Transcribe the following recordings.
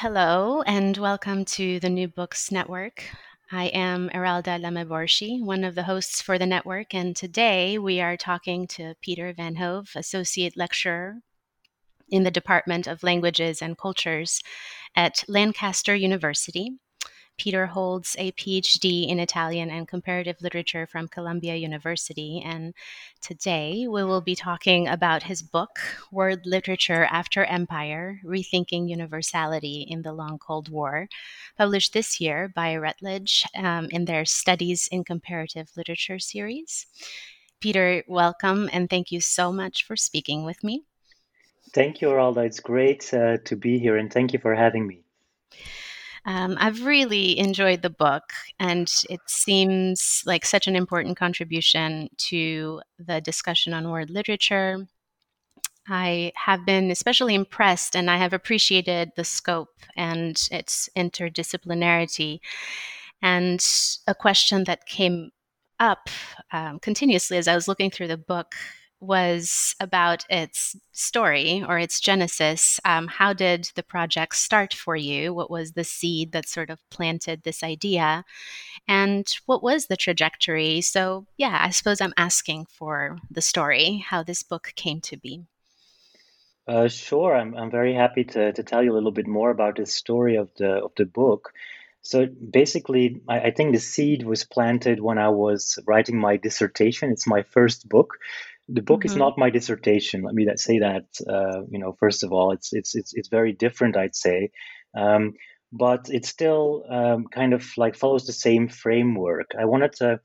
Hello, and welcome to the New Books Network. I am Eralda Lameborshi, one of the hosts for the network, and today we are talking to Peter Vanhove, Associate Lecturer in the Department of Languages and Cultures at Lancaster University. Peter holds a PhD in Italian and Comparative Literature from Columbia University. And today we will be talking about his book, World Literature After Empire Rethinking Universality in the Long Cold War, published this year by Routledge um, in their Studies in Comparative Literature series. Peter, welcome and thank you so much for speaking with me. Thank you, Eralda. It's great uh, to be here and thank you for having me. Um, I've really enjoyed the book, and it seems like such an important contribution to the discussion on world literature. I have been especially impressed and I have appreciated the scope and its interdisciplinarity. And a question that came up um, continuously as I was looking through the book was about its story or its genesis. Um, how did the project start for you? What was the seed that sort of planted this idea? And what was the trajectory? So, yeah, I suppose I'm asking for the story, how this book came to be. Uh, sure, I'm, I'm very happy to, to tell you a little bit more about the story of the of the book. So basically, I, I think the seed was planted when I was writing my dissertation. It's my first book, the book mm-hmm. is not my dissertation. Let me say that. Uh, you know, first of all, it's it's it's it's very different, I'd say, um, but it still um, kind of like follows the same framework. I wanted to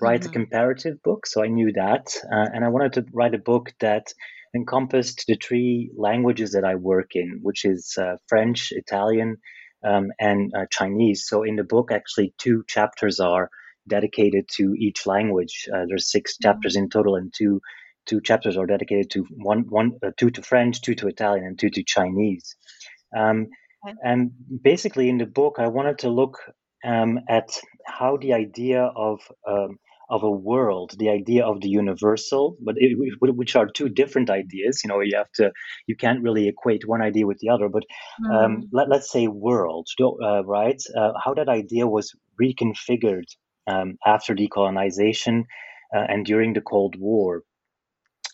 write mm-hmm. a comparative book, so I knew that, uh, and I wanted to write a book that encompassed the three languages that I work in, which is uh, French, Italian, um, and uh, Chinese. So in the book, actually, two chapters are dedicated to each language. Uh, there's six mm-hmm. chapters in total, and two two chapters are dedicated to one, one, uh, two to French, two to Italian, and two to Chinese. Um, okay. And basically, in the book, I wanted to look um, at how the idea of um, of a world, the idea of the universal, but it, which are two different ideas. You know, you have to, you can't really equate one idea with the other. But mm. let, us say world, uh, right? Uh, how that idea was reconfigured um, after decolonization uh, and during the Cold War.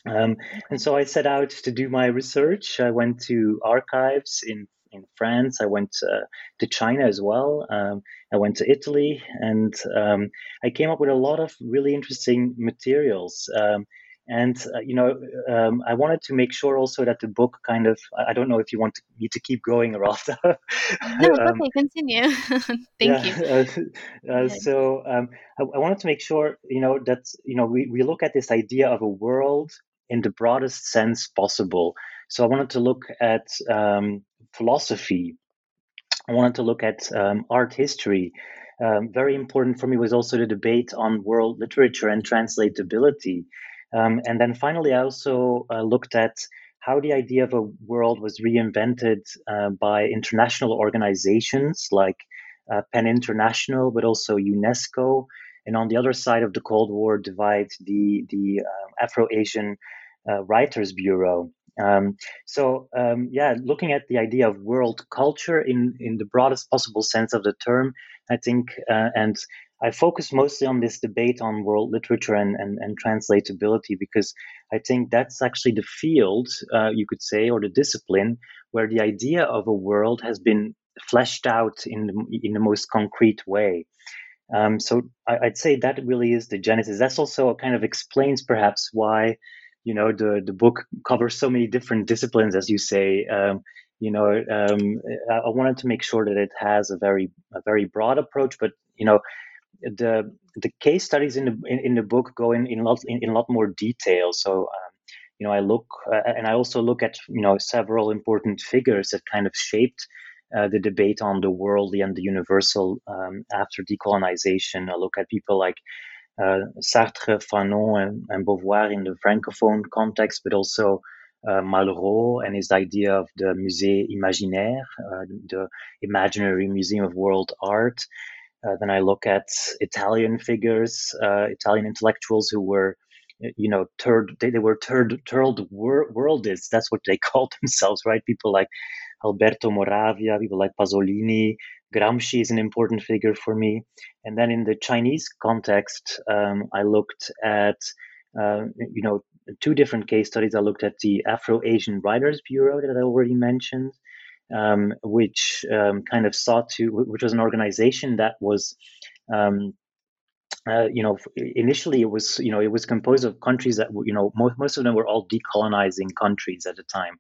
Um, and so I set out to do my research. I went to archives in in France. I went uh, to China as well. Um, I went to Italy, and um, I came up with a lot of really interesting materials. Um, and uh, you know, um, I wanted to make sure also that the book kind of. I don't know if you want to, me to keep going or after. no, um, okay, continue. Thank yeah, you. Uh, uh, so um, I, I, wanted to make sure, you know, that you know we, we look at this idea of a world in the broadest sense possible. So I wanted to look at um, philosophy. I wanted to look at um, art history. Um, very important for me was also the debate on world literature and translatability. Um, and then finally, I also uh, looked at how the idea of a world was reinvented uh, by international organizations like uh, PEN International, but also UNESCO. And on the other side of the Cold War divide, the, the uh, Afro Asian uh, Writers Bureau. Um, so, um, yeah, looking at the idea of world culture in, in the broadest possible sense of the term, I think, uh, and I focus mostly on this debate on world literature and, and, and translatability because I think that's actually the field, uh, you could say, or the discipline where the idea of a world has been fleshed out in the, in the most concrete way. Um, so I, would say that really is the genesis. That's also kind of explains perhaps why, you know, the, the book covers so many different disciplines, as you say. Um, you know, um, I, I wanted to make sure that it has a very a very broad approach, but you know, the the case studies in the in, in the book go in in a lot in, in, a lot more detail. So um, you know, I look uh, and I also look at you know several important figures that kind of shaped uh, the debate on the worldly and the universal um, after decolonization. I look at people like uh, Sartre, Fanon, and, and, Beauvoir in the francophone context, but also uh, Malraux and his idea of the Musée Imaginaire, uh, the imaginary museum of world art. Uh, then I look at Italian figures, Italian intellectuals who were, you know, third, they, they were wor- worldists. That's what they called themselves, right? People like Alberto Moravia, people like Pasolini. Gramsci is an important figure for me. And then in the Chinese context, um, I looked at, uh, you know, two different case studies. I looked at the Afro Asian Writers Bureau that I already mentioned um, which um, kind of sought to, which was an organization that was, um, uh, you know, initially it was, you know, it was composed of countries that, you know, most, most of them were all decolonizing countries at the time.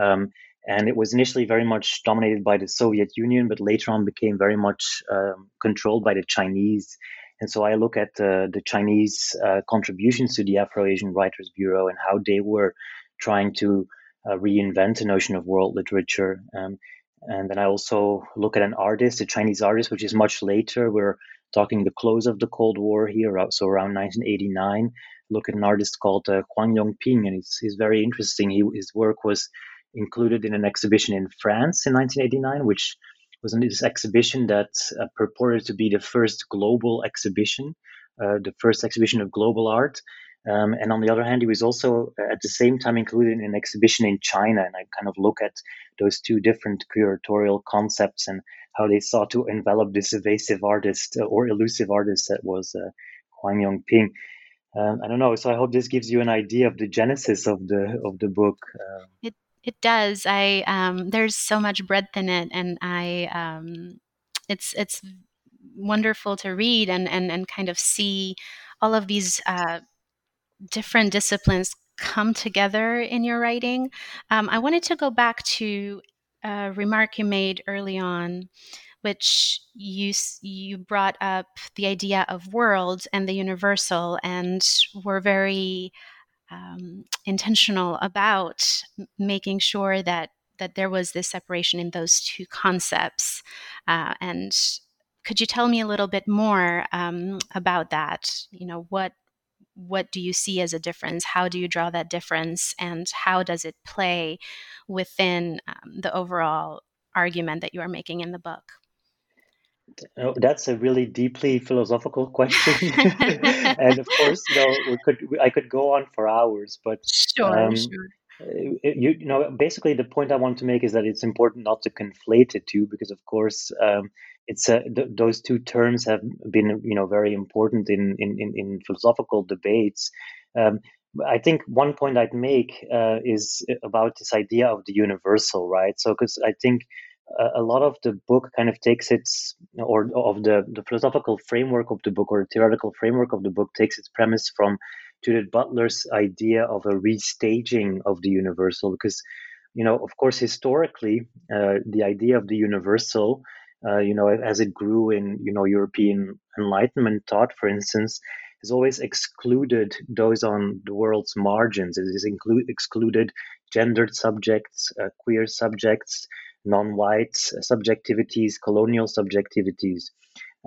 Um, and it was initially very much dominated by the Soviet Union, but later on became very much um, controlled by the Chinese. And so I look at uh, the Chinese uh, contributions to the Afro Asian Writers Bureau and how they were trying to uh, reinvent the notion of world literature. Um, and then I also look at an artist, a Chinese artist, which is much later. We're talking the close of the Cold War here, so around 1989. Look at an artist called uh, Huang Yongping, and it's, he's very interesting. He, his work was included in an exhibition in France in 1989, which was in this exhibition that uh, purported to be the first global exhibition, uh, the first exhibition of global art. Um, and on the other hand, he was also uh, at the same time included in an exhibition in China. And I kind of look at those two different curatorial concepts and how they sought to envelop this evasive artist uh, or elusive artist that was uh, Huang Yongping. Um, I don't know. So I hope this gives you an idea of the genesis of the of the book. Um, it it does. I um, there's so much breadth in it, and I um, it's it's wonderful to read and and and kind of see all of these uh, different disciplines come together in your writing. Um, I wanted to go back to a remark you made early on, which you you brought up the idea of world and the universal, and were very um, intentional about making sure that that there was this separation in those two concepts. Uh, and could you tell me a little bit more um, about that? You know, what what do you see as a difference? How do you draw that difference? And how does it play within um, the overall argument that you are making in the book? Oh, that's a really deeply philosophical question, and of course, you know, we could I could go on for hours, but sure, um, sure. Uh, you, you know, basically, the point I want to make is that it's important not to conflate the two, because of course, um, it's uh, th- those two terms have been you know very important in in, in, in philosophical debates. Um, I think one point I'd make uh, is about this idea of the universal, right? So, because I think a, lot of the book kind of takes its, or of the, the philosophical framework of the book, or the theoretical framework of the book, takes its premise from Judith Butler's idea of a restaging of the universal. Because, you know, of course, historically, uh, the idea of the universal uh, you know, as it grew in, you know, European Enlightenment thought, for instance, has always excluded those on the world's margins. It has include, excluded gendered subjects, uh, queer subjects, non-white subjectivities, colonial subjectivities.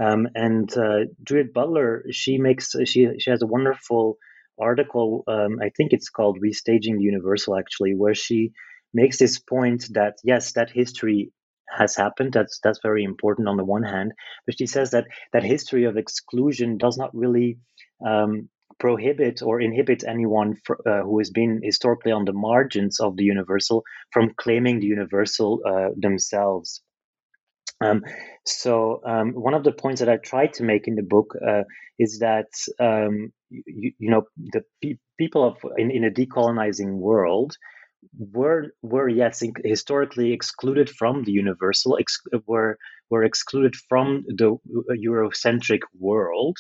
Um, and uh, Judith Butler, she makes she she has a wonderful article. Um, I think it's called "Restaging the Universal," actually, where she makes this point that yes, that history has happened. That's that's very important on the one hand, but she says that that history of exclusion does not really um, prohibit or inhibit anyone for, uh, who has been historically on the margins of the universal from claiming the universal uh, themselves. Um, so um, one of the points that I tried to make in the book uh, is that um, you, you, know the pe- people of in, in a decolonizing world were were yes historically excluded from the universal ex- were were excluded from the uh, Eurocentric world,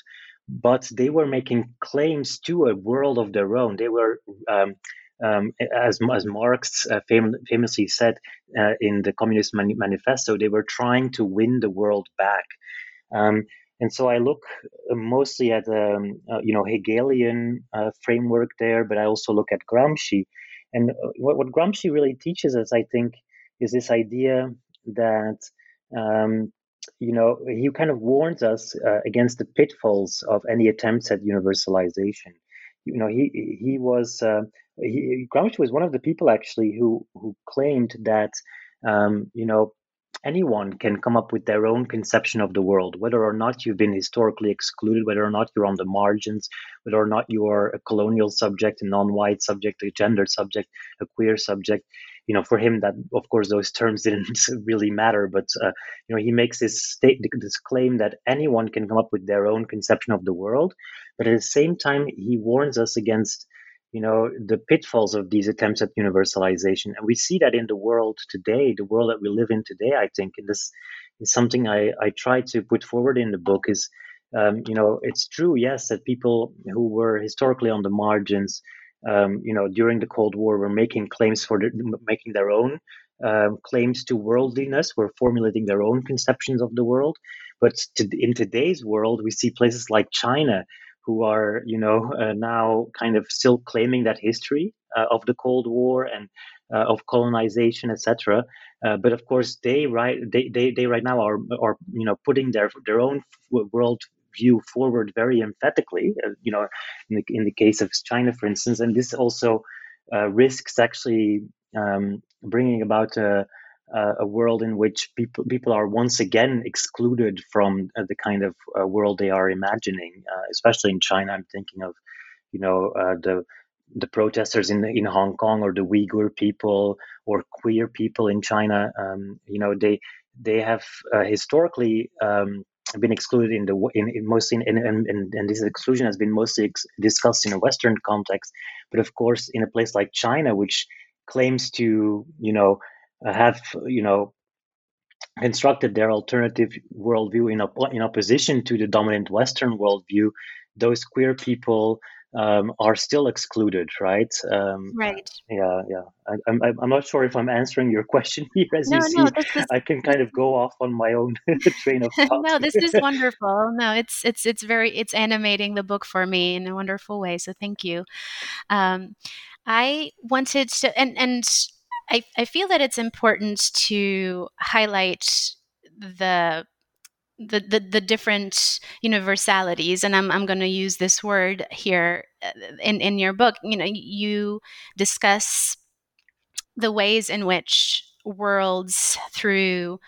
but they were making claims to a world of their own. They were um, um, as, as Marx uh, fam- famously said uh, in the Communist Manifesto, they were trying to win the world back. Um, and so I look mostly at um, uh, you know Hegelian uh, framework there, but I also look at Gramsci. And uh, what, what Gramsci really teaches us, I think, is this idea that um, you know he kind of warns us uh, against the pitfalls of any attempts at universalization. You know, he he was uh, he, Gramsci was one of the people actually who who claimed that um, you know anyone can come up with their own conception of the world, whether or not you've been historically excluded, whether or not you're on the margins, whether or not you are a colonial subject, a non-white subject, a gender subject, a queer subject. You know, for him, that of course those terms didn't really matter, but uh, you know he makes this state this claim that anyone can come up with their own conception of the world, but at the same time he warns us against you know the pitfalls of these attempts at universalization. And we see that in the world today the world that we live in today i think and this is something i i try to put forward in the book is um, you know it's true yes that people who were historically on the margins um, you know during the cold war were making claims for the, making their own um, claims to worldliness were formulating their own conceptions of the world but to, in today's world we see places like china who are you know uh, now kind of still claiming that history uh, of the Cold War and uh, of colonization, etc. Uh, but of course, they right they, they, they right now are are you know putting their their own world view forward very emphatically. Uh, you know, in the in the case of China, for instance, and this also uh, risks actually um, bringing about a a world in which people people are once again excluded from uh, the kind of uh, world they are imagining. Uh, especially in China, I'm thinking of, you know, the the protesters in in Hong Kong or the Uyghur people or queer people in China. Um, you know, they they have uh, historically. Um, been excluded in the in, in mostly in, in, and this exclusion has been mostly ex- discussed in a Western context, but of course in a place like China, which claims to you know have you know constructed their alternative worldview in, op- in opposition to the dominant Western worldview, those queer people um, are still excluded, right? Um, right. Yeah, yeah. I, am I'm, I'm not sure if I'm answering your question here. As no, you see, no, is, I can kind of go off on my own train of thought. no, this is wonderful. No, it's it's it's very it's animating the book for me in a wonderful way. So thank you. Um, I wanted to and and I, I feel that it's important to highlight the the, the, the different universalities and i'm, I'm going to use this word here uh, in, in your book you know you discuss the ways in which worlds through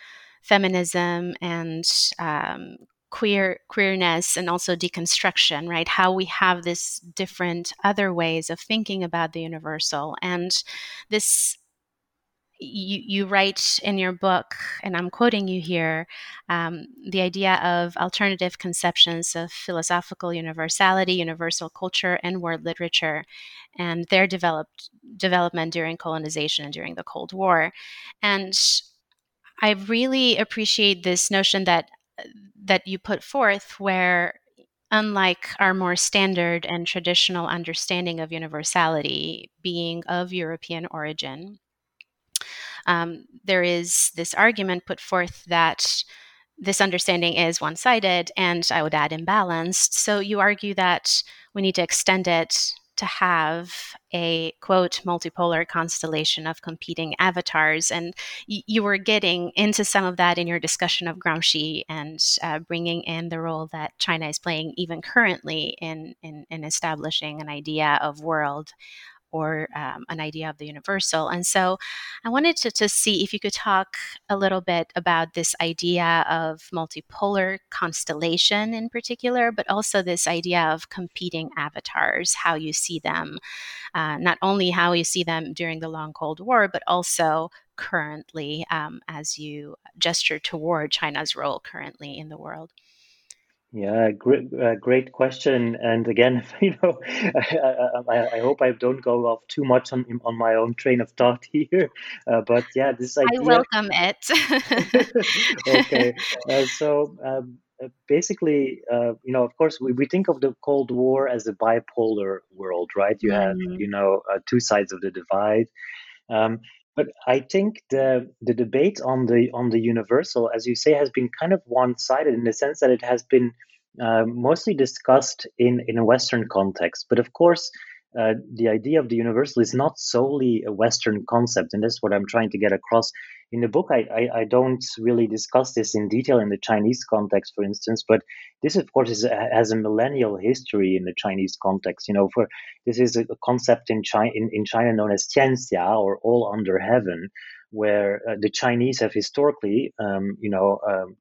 feminism and um, queer queerness and also deconstruction right? How we have this different other ways of thinking about the universal and this you, you write in your book, and I'm quoting you here, um, the idea of alternative conceptions of philosophical universality, universal culture, and world literature, and their developed development during colonization and during the Cold War. And I really appreciate this notion that that you put forth, where unlike our more standard and traditional understanding of universality being of European origin, um, there is this argument put forth that this understanding is one sided and I would add imbalanced. So you argue that we need to extend it to have a quote multipolar constellation of competing avatars. And y- you were getting into some of that in your discussion of Gramsci and uh, bringing in the role that China is playing even currently in, in, in establishing an idea of world or um, an idea of the universal. And so I wanted to, to see if you could talk a little bit about this idea of multipolar constellation in particular, but also this idea of competing avatars, how you see them, uh, not only how you see them during the long Cold War, but also currently um, as you gesture toward China's role currently in the world. Yeah, great, uh, great question. And again, you know, I, I, I, hope I don't go off too much on on my own train of thought here. Uh, but yeah, this idea. I welcome it. okay, uh, so um, uh, basically, uh, you know, of course, we, we think of the Cold War as a bipolar world, right? You mm-hmm. have, you know, uh, two sides of the divide. Um, but I think the the debate on the on the universal, as you say, has been kind of one sided in the sense that it has been uh, mostly discussed in in a Western context. But of course, uh, the idea of the universal is not solely a Western concept, and that's what I'm trying to get across. In the book, I, I, I, don't really discuss this in detail in the Chinese context, for instance, but this, of course, is, has a millennial history in the Chinese context. You know, for this is a concept in China, in, in China known as Tianxia, or all under heaven, where uh, the Chinese have historically, um, you know, um,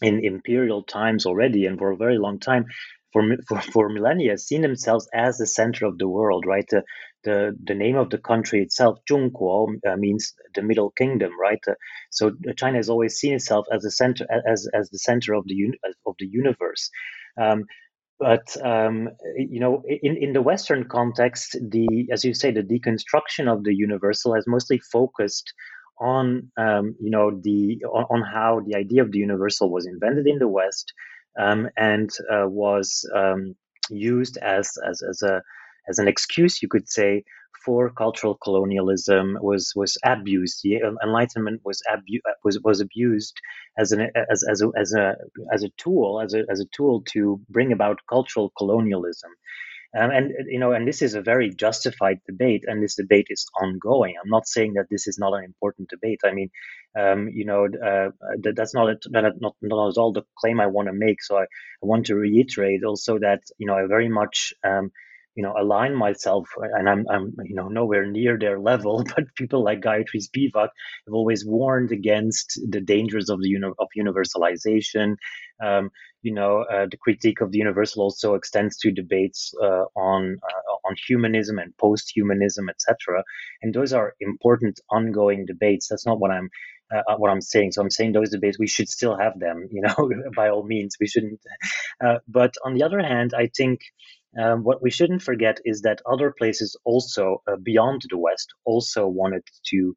in imperial times already, and for a very long time, for, for, for millennia seen themselves as the center of the world, right? The, the, the name of the country itself, Zhongguo, uh, means the Middle Kingdom, right? Uh, so uh, China has always seen itself as the center, as, as the center of the of the universe. Um, but um, you know, in, in the Western context, the as you say, the deconstruction of the universal has mostly focused on um, you know the on, on, how the idea of the universal was invented in the West, um, and uh, was um, used as, as, as, a, as an excuse, you could say, for cultural colonialism was was abused. The Enlightenment was abu- was was abused as an as as a, as a as a tool as a as a tool to bring about cultural colonialism. Um, and you know, and this is a very justified debate, and this debate is ongoing. I'm not saying that this is not an important debate. I mean, um, you know, uh, that, that's not, a, not not at all the claim I want to make. So I, I want to reiterate also that you know I very much um, you know align myself and I'm, I'm you know nowhere near their level but people like Gayatri Spivak have always warned against the dangers of the uni- of universalization um, you know uh, the critique of the universal also extends to debates uh, on uh, on humanism and post-humanism etc and those are important ongoing debates that's not what I'm uh, what I'm saying. So I'm saying those debates we should still have them. You know, by all means, we shouldn't. Uh, but on the other hand, I think um, what we shouldn't forget is that other places also uh, beyond the West also wanted to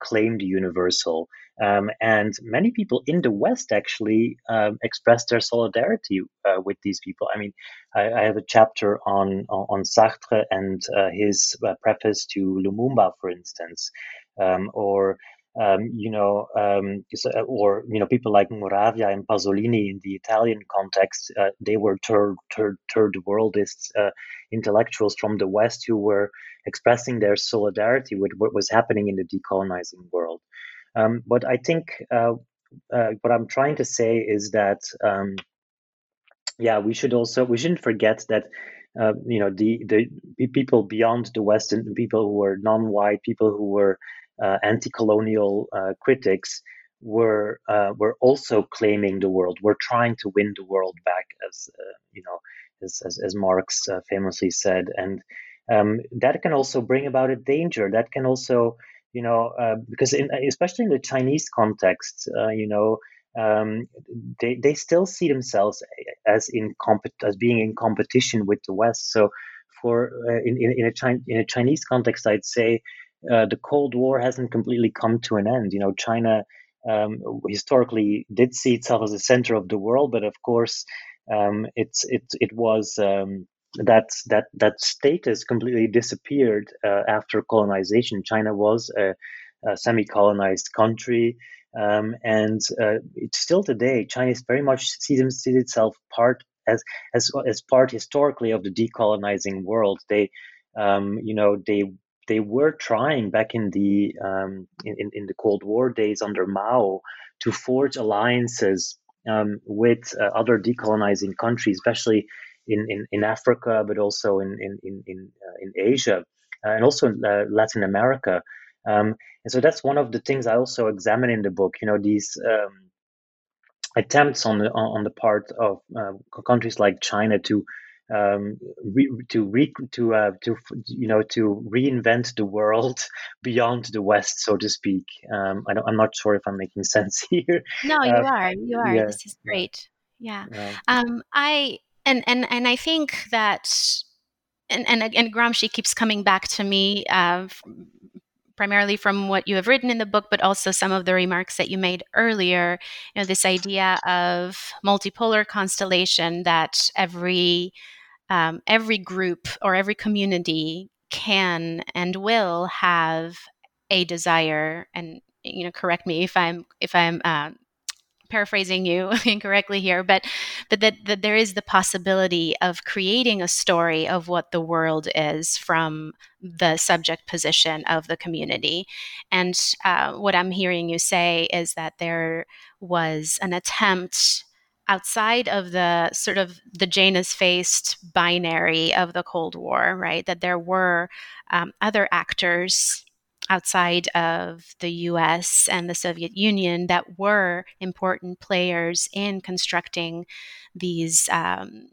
claim the universal. Um, and many people in the West actually um, expressed their solidarity uh, with these people. I mean, I, I, have a chapter on on Sartre and uh, his uh, preface to Lumumba, for instance, um, or um, you know, um, uh, or you know, people like Moravia and Pasolini in the Italian context, uh, they were third, third, third worldist uh, intellectuals from the West who were expressing their solidarity with what was happening in the decolonizing world. Um, but I think uh, uh, what I'm trying to say is that, um, yeah, we should also we shouldn't forget that. Uh, you know the the people beyond the West and people who were non-white, people who were uh, anti-colonial uh, critics were uh, were also claiming the world. We're trying to win the world back, as you know, as as, as Marx famously said, and um, that can also bring about a danger. That can also you know, uh, because in, especially in the Chinese context, uh, you know, um, they they still see themselves as in comp- as being in competition with the West. So, for uh, in in, in a Chin- in a Chinese context, I'd say uh, the Cold War hasn't completely come to an end. You know, China um, historically did see itself as the center of the world, but of course, um, it's it it was um, that that that status completely disappeared uh, after colonization. China was a, a semi-colonized country. Um, and uh, it's still today, China very much sees, sees itself part as as as part historically of the decolonizing world. They, um, you know, they they were trying back in the um, in, in the Cold War days under Mao to forge alliances um, with uh, other decolonizing countries, especially in, in, in Africa, but also in in in in, uh, in Asia uh, and also in uh, Latin America. Um, and so that's one of the things I also examine in the book. You know, these um, attempts on the on the part of uh, countries like China to um, re, to re, to uh, to you know to reinvent the world beyond the West, so to speak. Um, I am not sure if I'm making sense here. No, you uh, are. You are. Yeah, this is great. Yeah. yeah. Um, I and and and I think that and and and Gramsci keeps coming back to me. Uh, primarily from what you have written in the book, but also some of the remarks that you made earlier. You know, this idea of multipolar constellation that every um, every group or every community can and will have a desire and you know correct me if i'm if i'm uh, paraphrasing you incorrectly here, but but that, that there is the possibility of creating a story of what the world is from the subject position of the community. And uh, what I'm hearing you say is that there was an attempt outside of the sort of the Janus faced binary of the Cold War, right? That there were um, other actors outside of the US and the Soviet Union that were important players in constructing these um,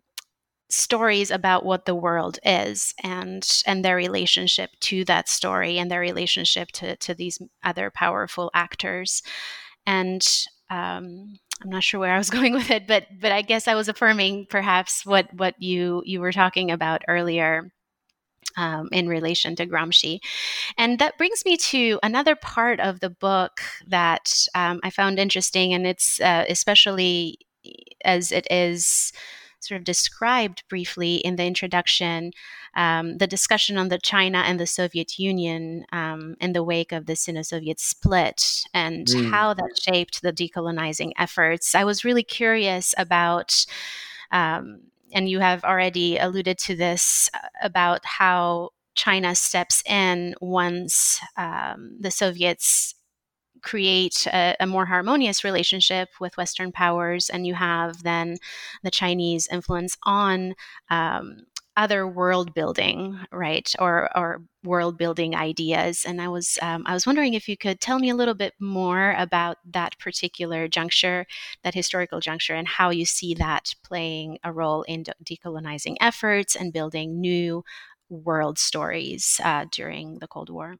stories about what the world is and and their relationship to that story and their relationship to, to these other powerful actors. And um, I'm not sure where I was going with it, but but I guess I was affirming perhaps what what you you were talking about earlier um, in relation to Gramsci. And that brings me to another part of the book that um, I found interesting, and it's uh, especially as it is sort of described briefly in the introduction um, the discussion on the China and the Soviet Union um, in the wake of the Sino Soviet split and mm. how that shaped the decolonizing efforts. I was really curious about. Um, and you have already alluded to this uh, about how China steps in once um, the Soviets create a, a, more harmonious relationship with Western powers, and you have then the Chinese influence on um, other world building, right, or or world building ideas. And I was um, I was wondering if you could tell me a little bit more about that particular juncture, that historical juncture, and how you see that playing a role in de- decolonizing efforts and building new world stories uh, during the Cold War.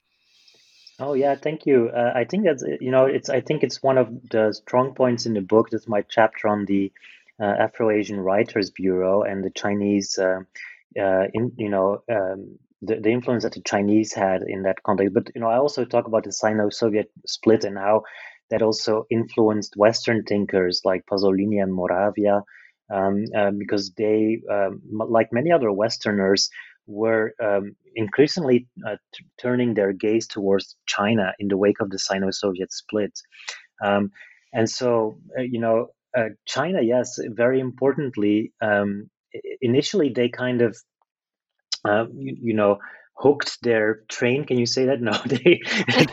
Oh yeah, thank you. Uh, I think that's you know it's I think it's one of the strong points in the book. That's my chapter on the uh, Afro-Asian Writers Bureau and the Chinese uh, uh, in you know um, the, the influence that the Chinese had in that context. But you know, I also talk about the Sino-Soviet split and how that also influenced Western thinkers like Pasolini and Moravia, um, uh, because they, um, like many other Westerners, were um, increasingly uh, t- turning their gaze towards China in the wake of the Sino-Soviet split. Um, and so, uh, you know, uh, China, yes, very importantly, um, initially they kind of uh, you, you, know hooked their train. Can you say that? No they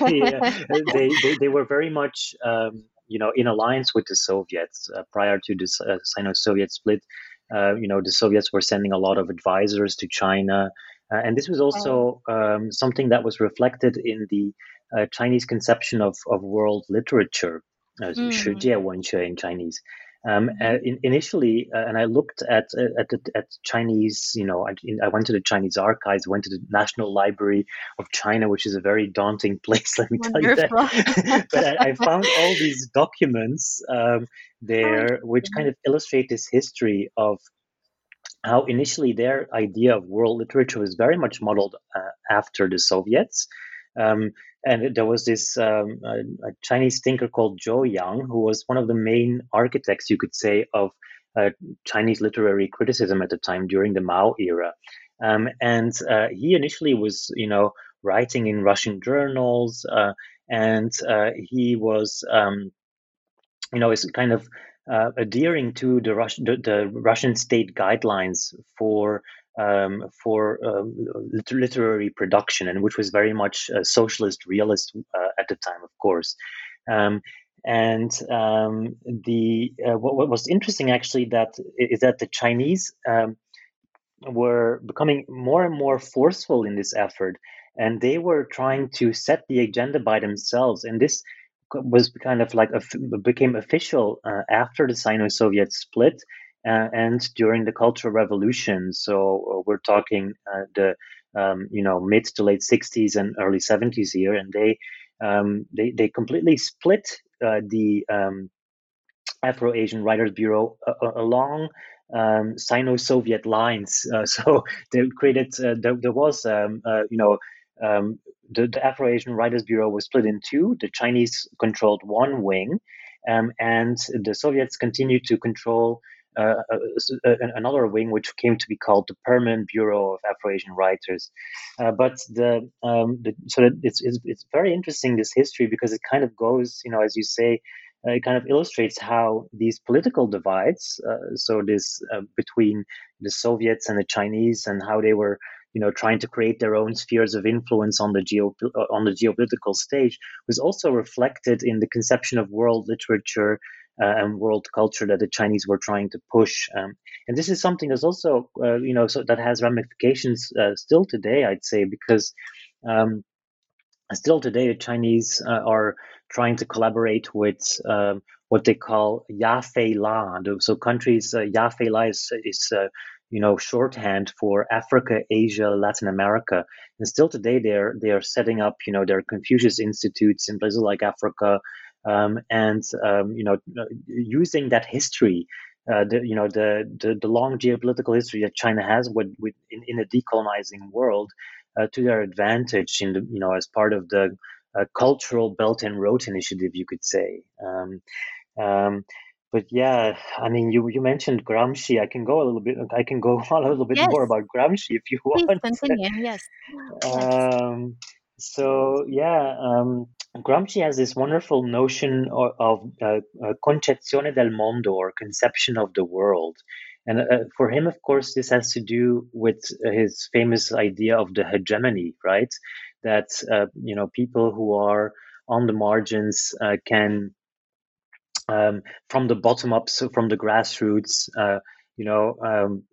they, uh, they, they, they, were very much um, you know in alliance with the soviets uh, prior to the uh, sino-soviet split. Uh, you know the soviets were sending a lot of advisors to china. Uh, and this was also um, something that was reflected in the chinese conception of, of world literature mm. in chinese um, in, initially, uh, and I looked at uh, at, at Chinese. You know, I, I, went to the Chinese archives, went to the National Library of China, which is a very daunting place. Let me Wonderful. tell you that. but I, I, found all these documents um, there, which kind of illustrate this history of how initially their idea of world literature was very much modeled uh, after the Soviets. Um, and there was this um, a, a Chinese thinker called Zhou Yang, who was one of the main architects, you could say, of uh, Chinese literary criticism at the time during the Mao era. Um, and uh, he initially was, you know, writing in Russian journals, uh, and uh, he was, um, you know, is kind of uh, adhering to the, Rus- the, the, Russian state guidelines for um, for um, literary production, and which was very much socialist realist uh, at the time, of course. Um, and um, the uh, what, what, was interesting actually that is that the Chinese um, were becoming more and more forceful in this effort, and they were trying to set the agenda by themselves. And this was kind of like a, became official uh, after the Sino-Soviet split uh, and during the Cultural Revolution. So uh, we're talking uh, the um, you know mid to late 60s and early 70s here, and they um, they they completely split uh, the um, Afro-Asian Writers Bureau along um, Sino-Soviet lines. Uh, so they created. Uh, there, there, was, um, uh, you know, um, the, the Afro-Asian Writers Bureau was split in two. The Chinese controlled one wing, um, and the Soviets continued to control uh, uh, uh another wing, which came to be called the Permanent Bureau of Afro-Asian Writers. Uh, but the, um, the so it's, it's, it's very interesting this history because it kind of goes, you know, as you say, uh, it kind of illustrates how these political divides, uh, so this between the Soviets and the Chinese, and how they were you know trying to create their own spheres of influence on the geo on the geopolitical stage was also reflected in the conception of world literature and world culture that the Chinese were trying to push. Um, and this is something that's also, uh, you know, so that has ramifications uh, still today, I'd say, because um, still today the Chinese uh, are trying to collaborate with um, what they call Yafei La. So countries, uh, Yafei La is, is uh, you know shorthand for Africa, Asia, Latin America, and still today they're they are setting up you know their Confucius institutes in places like Africa, um, and um, you know using that history uh, the you know the, the, the long geopolitical history that China has with, with in, in a decolonizing world uh, to their advantage in the you know as part of the uh, cultural Belt and Road initiative you could say. Um, um but yeah I mean you you mentioned Gramsci. I can go a little bit I can go on a little bit yes. more about Gramsci if you Please want. continue. Yes. Um, so yeah um, Gramsci has this wonderful notion of, of uh, uh, concezione del mondo or conception of the world. And uh, for him, of course, this has to do with his famous idea of the hegemony, right? That, uh, you know, people who are on the margins uh, can, um, from the bottom up, so from the grassroots, uh, you know, um,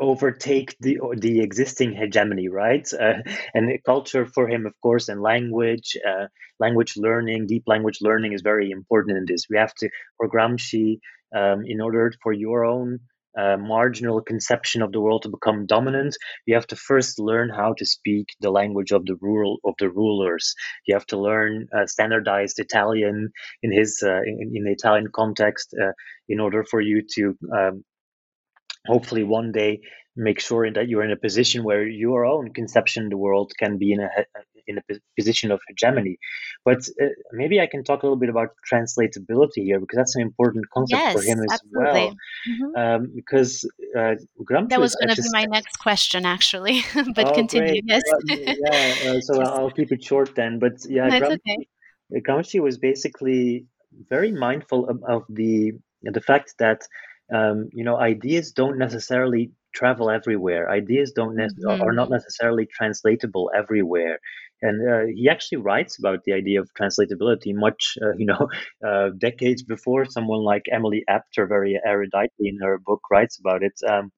overtake the the existing hegemony, right? Uh, and culture for him, of course, and language, uh, language learning, deep language learning is very important in this. We have to, for Gramsci, um, in order for your own uh, marginal conception of the world to become dominant, you have to first learn how to speak the language of the rural of the rulers. You have to learn uh, standardized Italian in his uh, in, in, the Italian context uh, in order for you to um, hopefully one day make sure that you're in a position where your own conception of the world can be in a in a position of hegemony. But uh, maybe I can talk a little bit about translatability here because that's an important concept yes, for him as absolutely. well. Mm-hmm. Um, because uh, that was going to be my next question, actually. but oh, continue. Great. Yes. yeah. Uh, so I'll keep it short then. But yeah, Gramsci, okay. Gramsci was basically very mindful of, of the the fact that um, you know, ideas don't necessarily travel everywhere. Ideas don't ne- mm-hmm. are not necessarily translatable everywhere. And uh, he actually writes about the idea of translatability much, uh, you know, uh, decades before someone like Emily Apter, very eruditely in her book, writes about it. Um,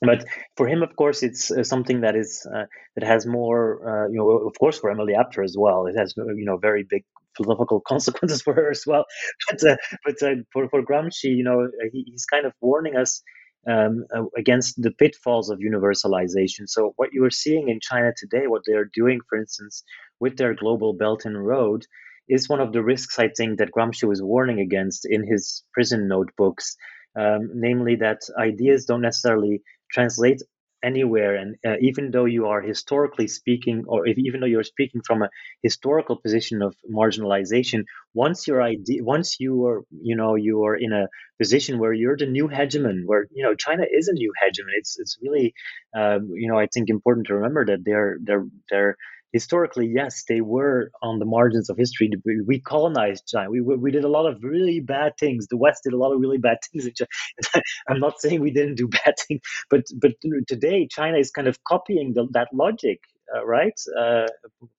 but for him, of course, it's uh, something that is uh, that has more, uh, you know, of course, for Emily Apter as well. It has, you know, very big philosophical consequences for her as well. But uh, but uh, for for Gramsci, you know, he, he's kind of warning us um, uh, against the pitfalls of universalization. So what you are seeing in China today, what they're doing, for instance, with their global Belt and Road, is one of the risks I think that Gramsci was warning against in his prison notebooks. Um, namely, that ideas don't necessarily translate anywhere and uh, even though you are historically speaking or if, even though you're speaking from a historical position of marginalization once your idea once you are you know you are in a position where you're the new hegemon where you know china is a new hegemon it's it's really um, you know i think important to remember that they're they're they're historically, yes, they were on the margins of history. We colonized China. We, we did a lot of really bad things. The West did a lot of really bad things. I'm not saying we didn't do bad things, but but today China is kind of copying the, that logic, right? Uh,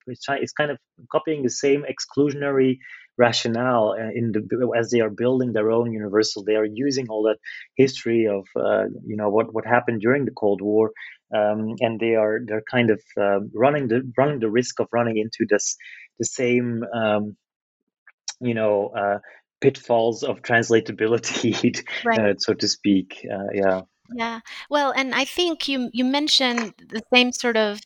it's kind of copying the same exclusionary rationale uh, in the as they are building their own universal. They are using all that history of uh, you know what what happened during the Cold War um, and they are they're kind of uh, running the running the risk of running into this the same um, you know uh, pitfalls of translatability, right. uh, so to speak. Uh, yeah. Yeah. Well, and I think you you mentioned the same sort of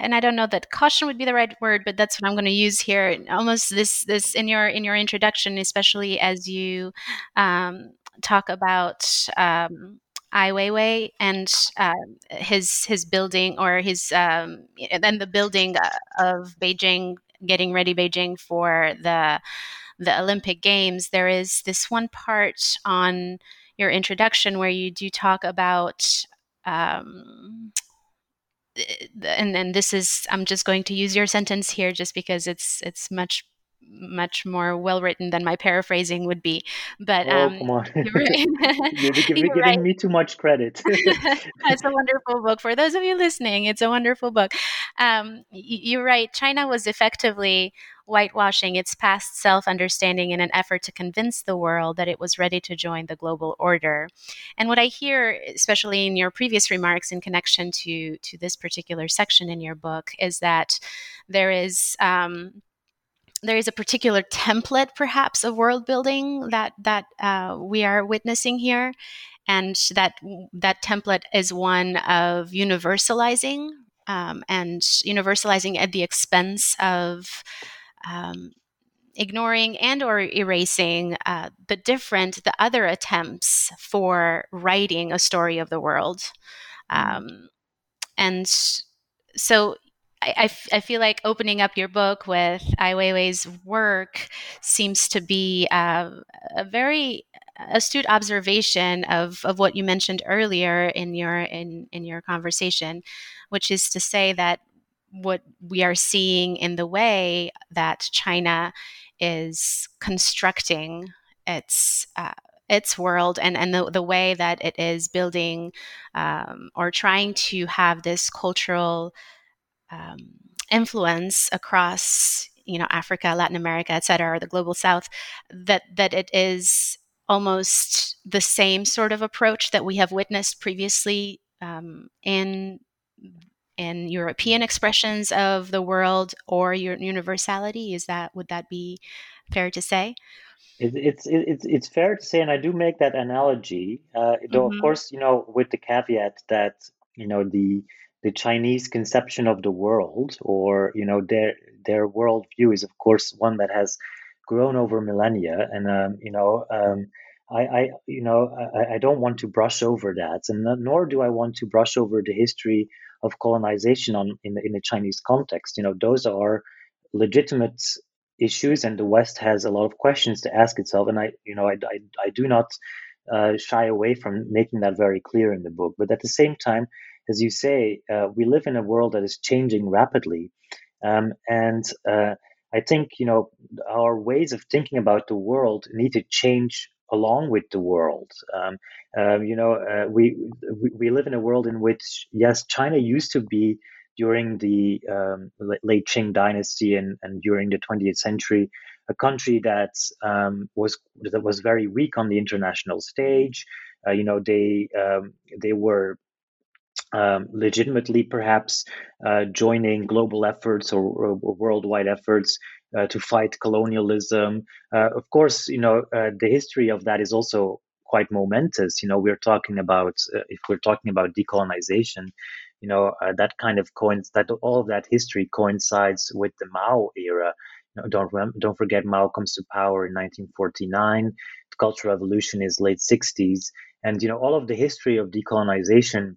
and I don't know that caution would be the right word, but that's what I'm going to use here. Almost this this in your in your introduction, especially as you um, talk about um, Ai Weiwei and uh, his his building or his um, and the building uh, of Beijing, getting ready Beijing for the the Olympic Games. There is this one part on your introduction where you do talk about. Um, and then this is I'm just going to use your sentence here just because it's it's much much more well written than my paraphrasing would be. But oh, um, come on, you're, you're, giving right. me too much credit. it's a wonderful book. For those of you listening, it's a wonderful book. Um, you're right. China was effectively whitewashing its past self understanding in an effort to convince the world that it was ready to join the global order. And what I hear, especially in your previous remarks in connection to, to this particular section in your book, is that there is. Um, there is a particular template, perhaps, of world building that that uh, we are witnessing here, and that that template is one of universalizing um, and universalizing at the expense of um, ignoring and or erasing uh, the different the other attempts for writing a story of the world mm-hmm. um, and so I, I, feel like opening up your book with Ai Weiwei's work seems to be uh, a very astute observation of, of what you mentioned earlier in your in, in your conversation, which is to say that what we are seeing in the way that China is constructing its uh, its world and, and the, the way that it is building um, or trying to have this cultural um, influence across you know Africa, Latin America, et cetera, or the global South, that that it is almost the same sort of approach that we have witnessed previously um, in in European expressions of the world or your universality. Is that would that be fair to say? it's it's it's fair to say, and I do make that analogy. Uh, though, mm-hmm. of course, you know, with the caveat that you know the the Chinese conception of the world, or you know their their worldview, is of course one that has grown over millennia, and um, you know. Um, I, I, you know, I, I, don't want to brush over that, and nor do I want to brush over the history of colonization on in the, in the Chinese context. You know, those are legitimate issues, and the West has a lot of questions to ask itself. And I, you know, I, I, I do not uh, shy away from making that very clear in the book. But at the same time, as you say, uh, we live in a world that is changing rapidly, um, and uh, I think you know our ways of thinking about the world need to change along with the world. Um, uh, you know, uh, we, we, we live in a world in which yes, China used to be during the um, late Qing dynasty and, and during the 20th century a country that um, was that was very weak on the international stage. Uh, you know, they um, they were um, legitimately perhaps uh, joining global efforts or, or worldwide efforts to fight colonialism. Uh, of course, you know uh, the history of that is also quite momentous. You know, we're talking about uh, if we're talking about decolonization, you know uh, that kind of coins that all of that history coincides with the Mao era. You know, don't rem- don't forget Mao comes to power in 1949. The Cultural Revolution is late 60s, and you know all of the history of decolonization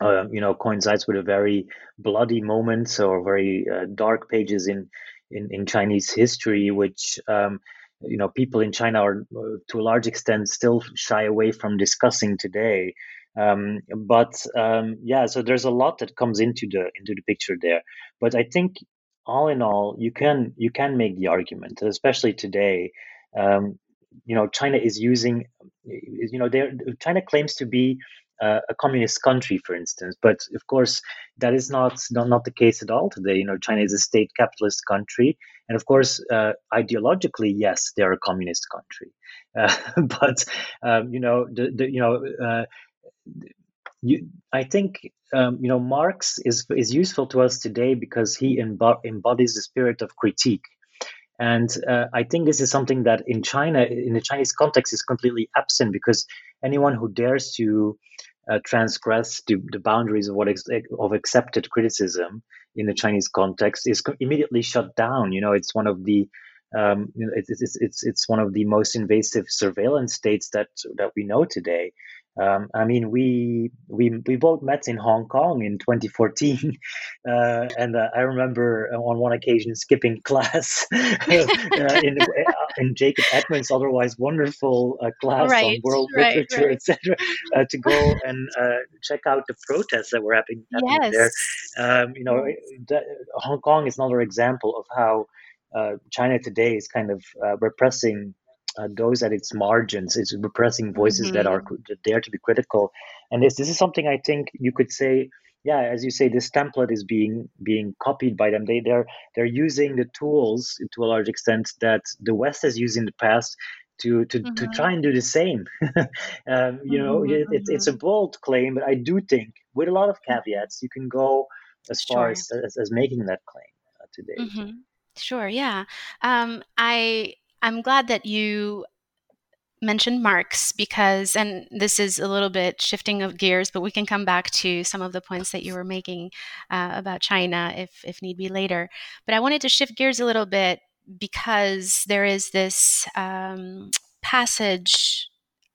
uh, you know, coincides with a very bloody moment or very uh, dark pages in, in, in Chinese history, which um, you know people in China are to a large extent still shy away from discussing today. Um, but um, yeah, so there's a lot that comes into the into the picture there. But I think all in all, you can you can make the argument, especially today. Um, you know, China is using, you know, China claims to be uh, a communist country, for instance, but of course that is not, not not the case at all today. You know, China is a state capitalist country, and of course, uh, ideologically, yes, they're a communist country, uh, but um, you know, the, the you know. Uh, you, I think um, you know Marx is is useful to us today because he embo- embodies the spirit of critique, and uh, I think this is something that in China, in the Chinese context, is completely absent because anyone who dares to uh, transgress the, the, boundaries of what ex- of accepted criticism in the Chinese context is immediately shut down. You know, it's one of the um, it's, it's, it's, it's one of the most invasive surveillance states that that we know today. Um, I mean, we we we both met in Hong Kong in 2014, uh, and uh, I remember on one occasion skipping class uh, in uh, in Jacob Edmonds' otherwise wonderful uh, class right, on world right, literature, right. etc., uh, to go and check out the protests that were happening, happening yes. there. Um, you know, Hong Kong is another example of how China today is kind of repressing uh, those at its margins. It's repressing voices mm-hmm. that are there to be critical. And this this is something I think you could say. Yeah, as you say, this template is being being copied by them. They they're they're using the tools to a large extent that the West has used in the past to to, mm-hmm. to try and do the same. um, you know, mm-hmm. it, it's it's a bold claim, but I do think with a lot of caveats, you can go as sure. far as, as, as making that claim uh, today. Mm-hmm. Sure. Yeah. Um, I I'm glad that you mentioned Marx because, and this is a little bit shifting of gears, but we can come back to some of the points that you were making uh, about China if, if need be later. But I wanted to shift gears a little bit because there is this um, passage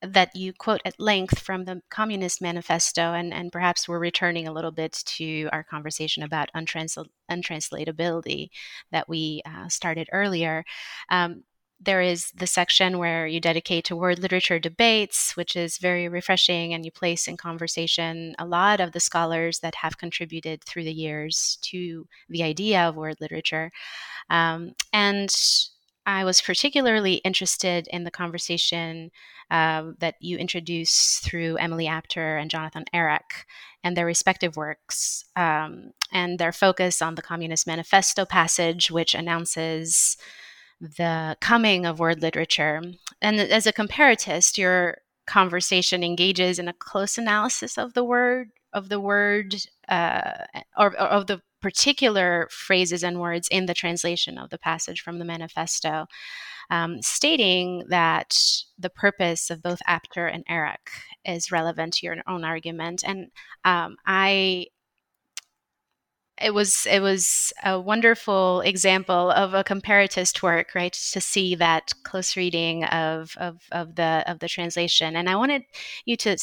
that you quote at length from the Communist Manifesto, and, and perhaps we're returning a little bit to our conversation about untransl- untranslatability that we uh, started earlier. Um, there is the section where you dedicate to word literature debates, which is very refreshing, and you place in conversation a lot of the scholars that have contributed through the years to the idea of word literature. Um, and I was particularly interested in the conversation uh, that you introduce through Emily Apter and Jonathan Arac and their respective works, um, and their focus on the Communist Manifesto passage, which announces the coming of word literature. And as a comparatist, your conversation engages in a close analysis of the word of the word uh, or, or of the particular phrases and words in the translation of the passage from the manifesto, um, stating that the purpose of both Apter and Arac is relevant to your own argument. And um, I it was it was a wonderful example of a comparatist work, right? To see that close reading of of, of the of the translation, and I wanted you to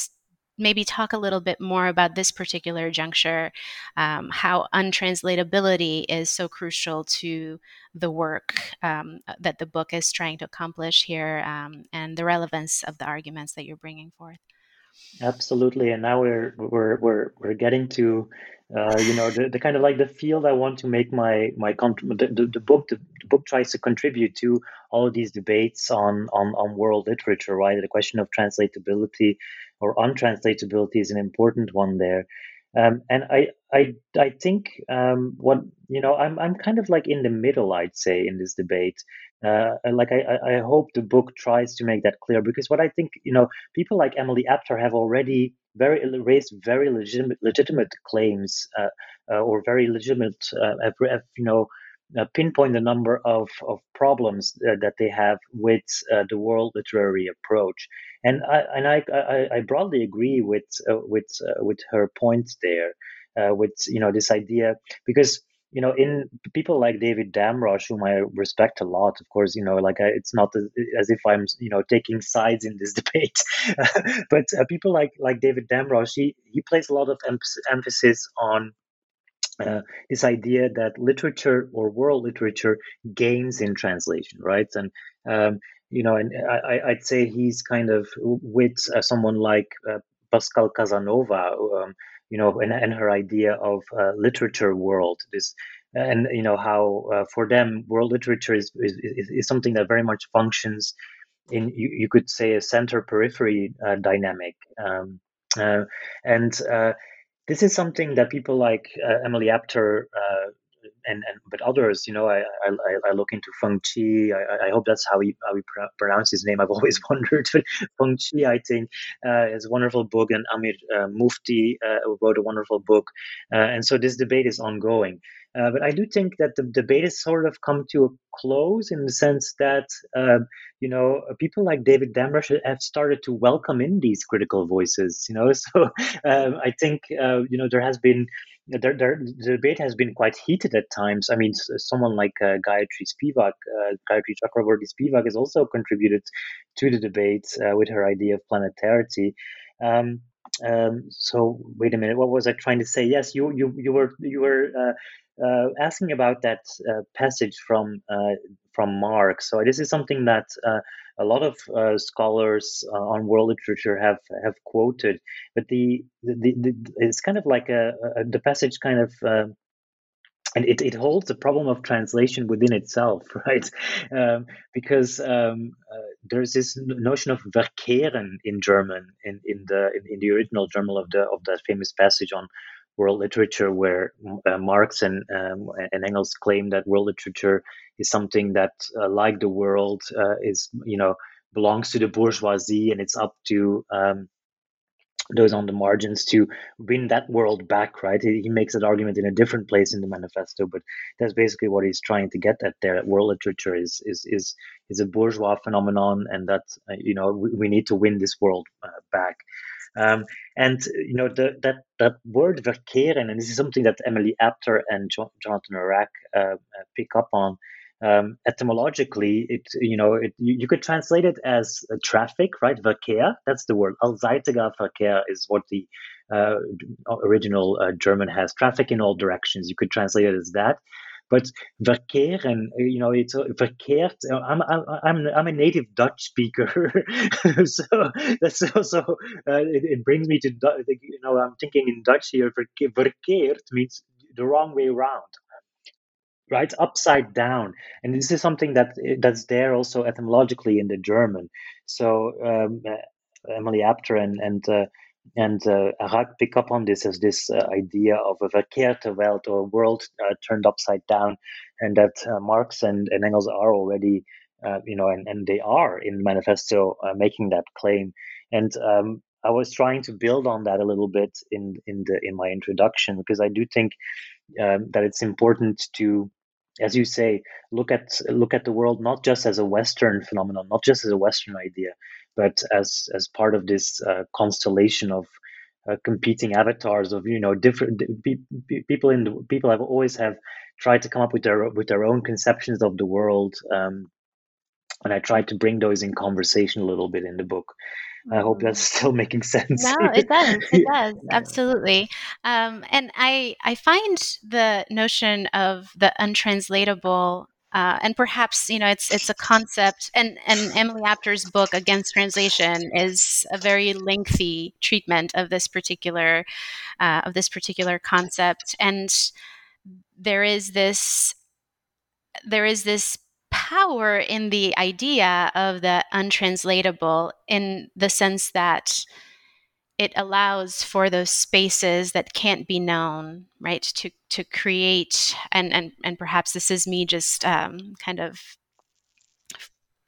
maybe talk a little bit more about this particular juncture, um, how untranslatability is so crucial to the work um, that the book is trying to accomplish here, um, and the relevance of the arguments that you're bringing forth. Absolutely, and now we're we're we're we're getting to uh, you know the, the kind of like the field I want to make my my the, the, the book the, the, book tries to contribute to all these debates on on on world literature right? The question of translatability or untranslatability is an important one there. Um, and I I I think um, what you know I'm I'm kind of like in the middle I'd say in this debate uh, like I, I hope the book tries to make that clear because what I think you know people like Emily Apter have already very raised very legitimate legitimate claims uh, uh, or very legitimate uh, have, have, you know uh, pinpoint the number of of problems uh, that they have with the world literary approach. And I and I I, I broadly agree with with with her points there with you know this idea because you know, in people like David Damrosch, whom I respect a lot, of course, you know, like I, it's not as, if I'm, you know, taking sides in this debate, but uh, people like like David Damrosch, he he places a lot of em- emphasis on uh, this idea that literature or world literature gains in translation, right? And um, you know, and I, I'd say he's kind of with uh, someone like uh, Pascale Casanova, um, you know, and, and her idea of uh, literature world. This and you know how uh, for them world literature is, is, is something that very much functions in you, you could say a center periphery uh, dynamic um, uh, and uh, this is something that people like uh, Emily Apter and, and but others, you know, I, I, I look into Pheng Cheah. I, I hope that's how he how he pronounce his name. I've always wondered. But Pheng Cheah, I think, uh, is a wonderful book, and Amir uh, Mufti uh, wrote a wonderful book, uh, and so this debate is ongoing. Uh, but I do think that the debate has sort of come to a close in the sense that um, you know people like David Damrosch have started to welcome in these critical voices. You know, so um, I think uh, you know there has been there, there, the debate has been quite heated at times. I mean, someone like uh, Gayatri Spivak, uh, Gayatri Chakravorty Spivak, has also contributed to the debate uh, with her idea of planetarity. Um, um, so wait a minute, what was I trying to say? Yes, you you you were you were uh, uh, asking about that uh, passage from from Marx. So this is something that a lot of uh, scholars uh, on world literature have have quoted, but the, the, the it's kind of like a, a the passage kind of. Uh, and it, it holds the problem of translation within itself, right? Um, because um, uh, there's this notion of verkehren in German in, in the in, in, the original German of the of that famous passage on world literature, where uh, Marx and um, and Engels claim that world literature is something that, uh, like the world, uh, is you know belongs to the bourgeoisie, and it's up to um, those on the margins to win that world back. Right? He, makes that argument in a different place in the manifesto, but that's basically what he's trying to get at there. That world literature is is is is a bourgeois phenomenon, and that uh, you know we, we, need to win this world uh, back. Um, and you know the, that that word verkehren, and this is something that Emily Apter and jo- Jonathan Arac uh, uh, pick up on. Um, etymologically, it you know it, you, you, could translate it as traffic, right? Verkehr, that's the word. Allseitiger Verkehr is what the uh, original uh, German has. Traffic in all directions. You could translate it as that. But verkehren, you know, it's verkehrt. I'm I'm I'm a native Dutch speaker, so that's also uh, it, it, brings me to you know I'm thinking in Dutch here. Verkeerd means the wrong way around right upside down and this is something that that's there also etymologically in the german so um, emily apter and and uh, and uh, Arac pick up on this as this uh, idea of a verkehrte Welt or a world uh, turned upside down, and that uh, Marx and, and Engels are already, uh, you know, and, and they are in manifesto uh, making that claim. And um, I was trying to build on that a little bit in in the in my introduction because I do think um, that it's important to as you say, look at look at the world not just as a Western phenomenon, not just as a Western idea, but as as part of this uh, constellation of uh, competing avatars of you know different people in the people have always have tried to come up with their with their own conceptions of the world um, and i tried to bring those in conversation a little bit in the book I hope that's mm. still making sense. No, it does. It does absolutely. Um, and I I find the notion of the untranslatable uh, and perhaps you know it's it's a concept and and emily apter's book against translation is a very lengthy treatment of this particular uh, of this particular concept. And there is this there is this power in the idea of the untranslatable in the sense that it allows for those spaces that can't be known right to to create and and and perhaps this is me just um, kind of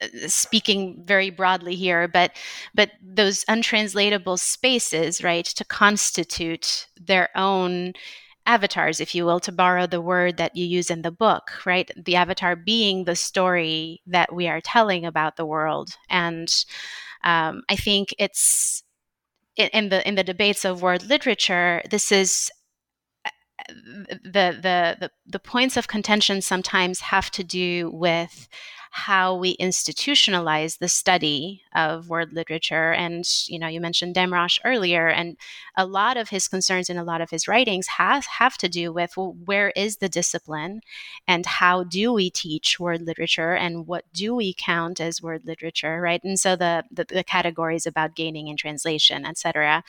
uh, speaking very broadly here but but those untranslatable spaces right to constitute their own avatars if you will to borrow the word that you use in the book right the avatar being the story that we are telling about the world. And um, i think it's in the in the debates of world literature, this is uh, the, the the the points of contention sometimes have to do with how we institutionalize the study of world literature. And, you know, you mentioned Damrosch earlier, and a lot of his concerns in a lot of his writings have, have to do with well, where is the discipline and how do we teach word literature and what do we count as word literature, right? And so the, the, the categories about gaining in translation, etc.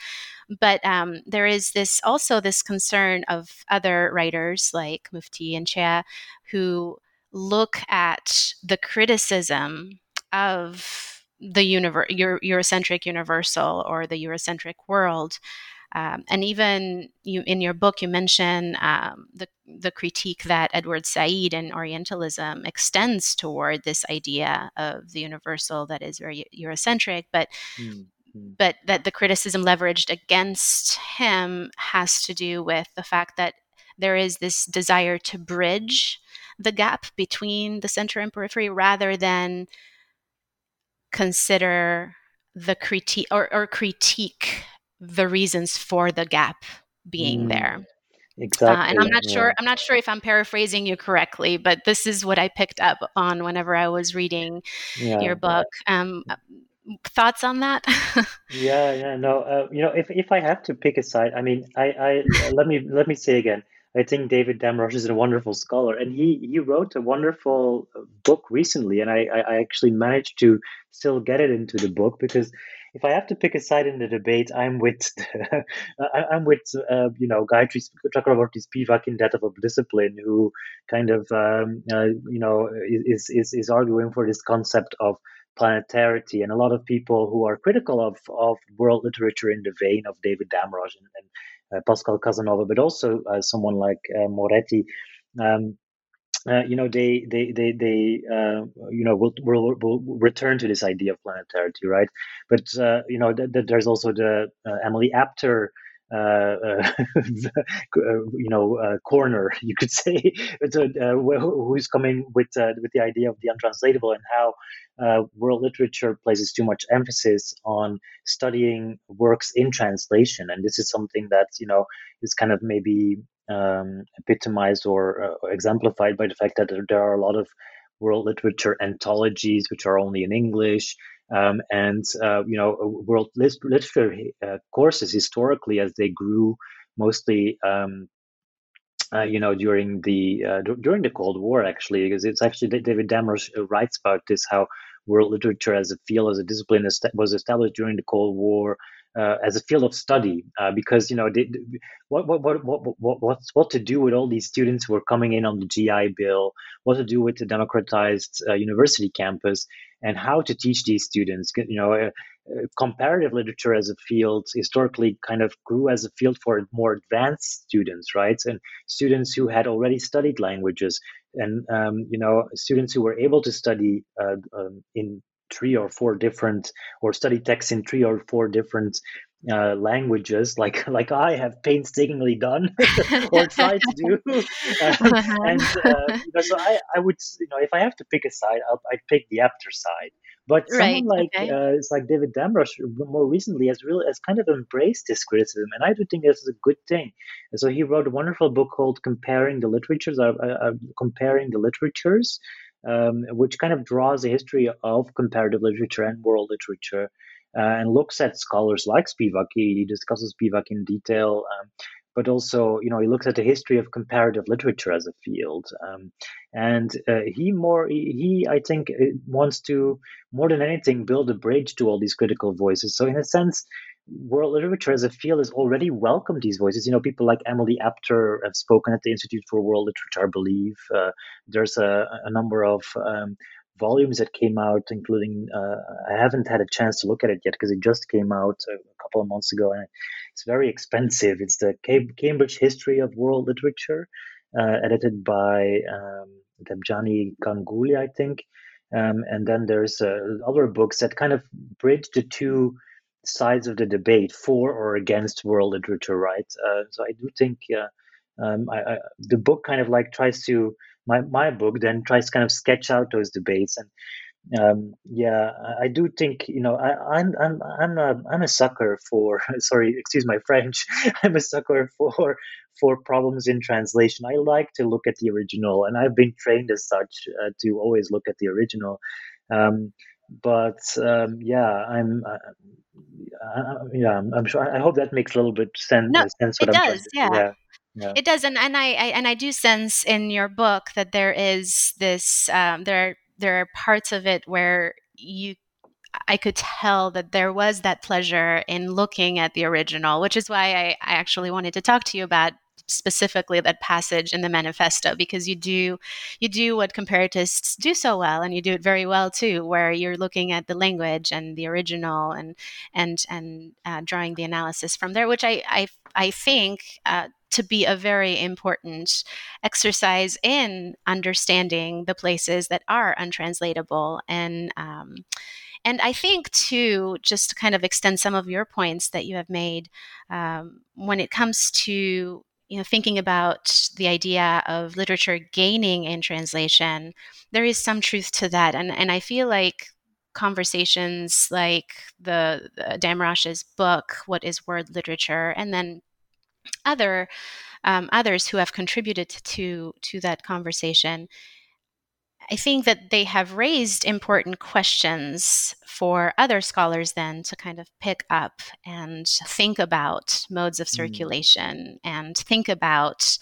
But um, there is this also this concern of other writers like Mufti and Cheah who look at the criticism of the univer- Euro- Eurocentric universal or the Eurocentric world. Um, and even you, in your book, you mention um, the, the critique that Edward Said and Orientalism extends toward this idea of the universal that is very Eurocentric, but mm. but that the criticism leveraged against him has to do with the fact that there is this desire to bridge the gap between the center and periphery rather than consider the critique or, or critique the reasons for the gap being mm, there. Exactly. Uh, and I'm not yeah. sure I'm not sure if I'm paraphrasing you correctly, but this is what I picked up on whenever I was reading yeah. your book. Um, thoughts on that? yeah, yeah, no. Uh, you know, if if I have to pick a side, I mean, I, I let me let me say again. I think David Damrosch is a wonderful scholar, and he he wrote a wonderful book recently, and I I actually managed to still get it into the book because if I have to pick a side in the debate, I'm with I'm with uh, you know Gayatri Chakravorty Spivak in Death of a Discipline, who kind of um, uh, you know is, is is arguing for this concept of planetarity, and a lot of people who are critical of of world literature in the vein of David Damrosch and, and Pascale Casanova, but also uh, someone like uh, Moretti. Um, uh, you know, they they they they uh, you know will will will return to this idea of planetarity, right? But uh, you know, th- th- there's also the Emily Apter uh, uh, you know uh, corner you could say. Who's coming with with the idea of the untranslatable and how world literature places too much emphasis on studying works in translation. And this is something that you know is kind of maybe um, epitomized or uh, exemplified by the fact that there, are a lot of world literature anthologies which are only in English, um, and uh, you know, world literature uh, courses historically, as they grew, mostly. Um, uh, you know, during the uh, d- during the Cold War, actually, because it's actually David Damrosch uh, writes about this how world literature as a field, as a discipline, was established during the Cold War uh, as a field of study uh, because you know what, what, what, what, what, what's, what to do with all these students who are coming in on the GI Bill, what to do with the democratized uh, university campus, and how to teach these students. You know, uh, uh, comparative literature as a field historically kind of grew as a field for more advanced students, right? And students who had already studied languages, and um, you know, students who were able to study uh, um, in three or four different or study texts in three or four different uh, languages like like I have painstakingly done or tried to do um, and uh, you know, so I, I would you know if I have to pick a side I'll, I'd pick the Apter side but right, someone like okay. uh, it's like David Damrosch more recently has really has kind of embraced this criticism, and I do think this is a good thing. And so he wrote a wonderful book called "Comparing the Literatures," uh, uh, comparing the literatures, um, which kind of draws a history of comparative literature and world literature uh, and looks at scholars like Spivak. He discusses Spivak in detail, um, but also, you know, he looks at the history of comparative literature as a field. Um, and uh, he more, he, I think, uh, wants to, more than anything, build a bridge to all these critical voices. So, in a sense, world literature as a field has already welcomed these voices. You know, people like Emily Apter have spoken at the Institute for World Literature, I believe. Uh, there's a, a, number of um, volumes that came out, including, uh, I haven't had a chance to look at it yet because it just came out a couple of months ago and it's very expensive. It's the Cambridge History of World Literature, uh, edited by um, Debjani Ganguly, I think. Um, and then there's uh, other books that kind of bridge the two sides of the debate for or against world literature, right? Uh, so I do think uh, um, I, I, the book kind of like tries to my my book then tries to kind of sketch out those debates and um, yeah, I do think you know I, am I'm I'm a I'm a sucker for sorry excuse my French I'm a sucker for for problems in translation. I like to look at the original, and I've been trained as such uh, to always look at the original. Um, but um, yeah, I'm uh, uh, yeah, I'm, sure. I hope that makes a little bit sense. No, sense it I'm does. Yeah. yeah. Yeah. It does, and, and I, I, and I do sense in your book that there is this um, there there are parts of it where you I could tell that there was that pleasure in looking at the original, which is why I, I actually wanted to talk to you about specifically that passage in the manifesto because you do you do what comparatists do so well and you do it very well too where you're looking at the language and the original and and and uh, drawing the analysis from there which i i, I think uh, to be a very important exercise in understanding the places that are untranslatable. And um, and I think, too, just to kind of extend some of your points that you have made, um, when it comes to you know, thinking about the idea of literature gaining in translation, there is some truth to that. And, and I feel like conversations like the, Damrosch's book, What is Word Literature, and then other um, others who have contributed to to that conversation I think that they have raised important questions for other scholars then to kind of pick up and think about modes of mm. circulation mm. and think about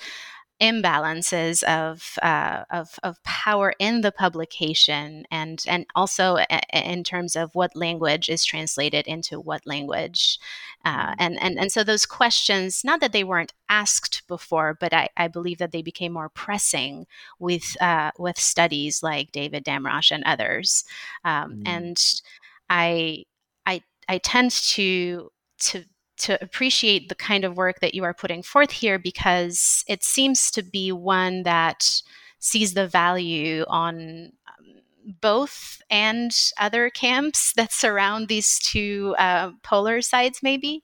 imbalances of, uh, of, of power in the publication and and also in terms of what language is translated into what language uh, mm-hmm. and, and and so those questions not that they weren't asked before but I, I believe that they became more pressing with uh, with studies like David Damrosch and others um, mm. and I I I tend to to to appreciate the kind of work that you are putting forth here because it seems to be one that sees the value on um, both and other camps that surround these two uh, polar sides, maybe.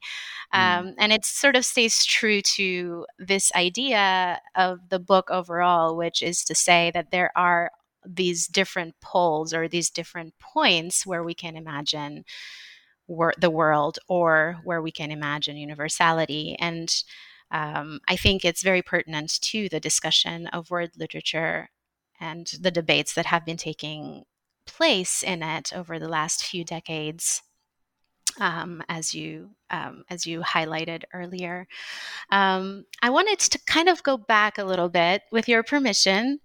Mm. Um, and it sort of stays true to this idea of the book overall, which is to say that there are these different poles or these different points where we can imagine wor- the world or where we can imagine universality. And um, I think it's very pertinent to the discussion of word literature and the debates that have been taking place in it over the last few decades. Um, as you um, as you highlighted earlier, um, I wanted to kind of go back a little bit, with your permission,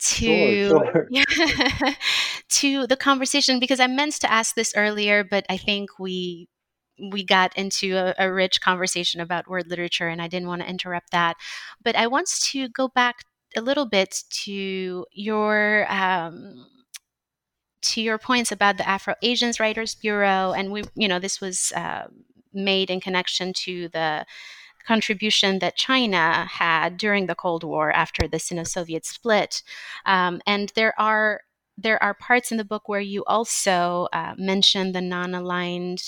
to sure, sure. to the conversation because I meant to ask this earlier, but I think we we got into a, a, rich conversation about word literature, and I didn't want to interrupt that. But I want to go back a little bit to your um, to your points about the Afro Asians Writers Bureau, and we, you know, this was uh, made in connection to the contribution that China had during the Cold War after the Sino-Soviet split. Um, and there are there are parts in the book where you also uh, mention the non-aligned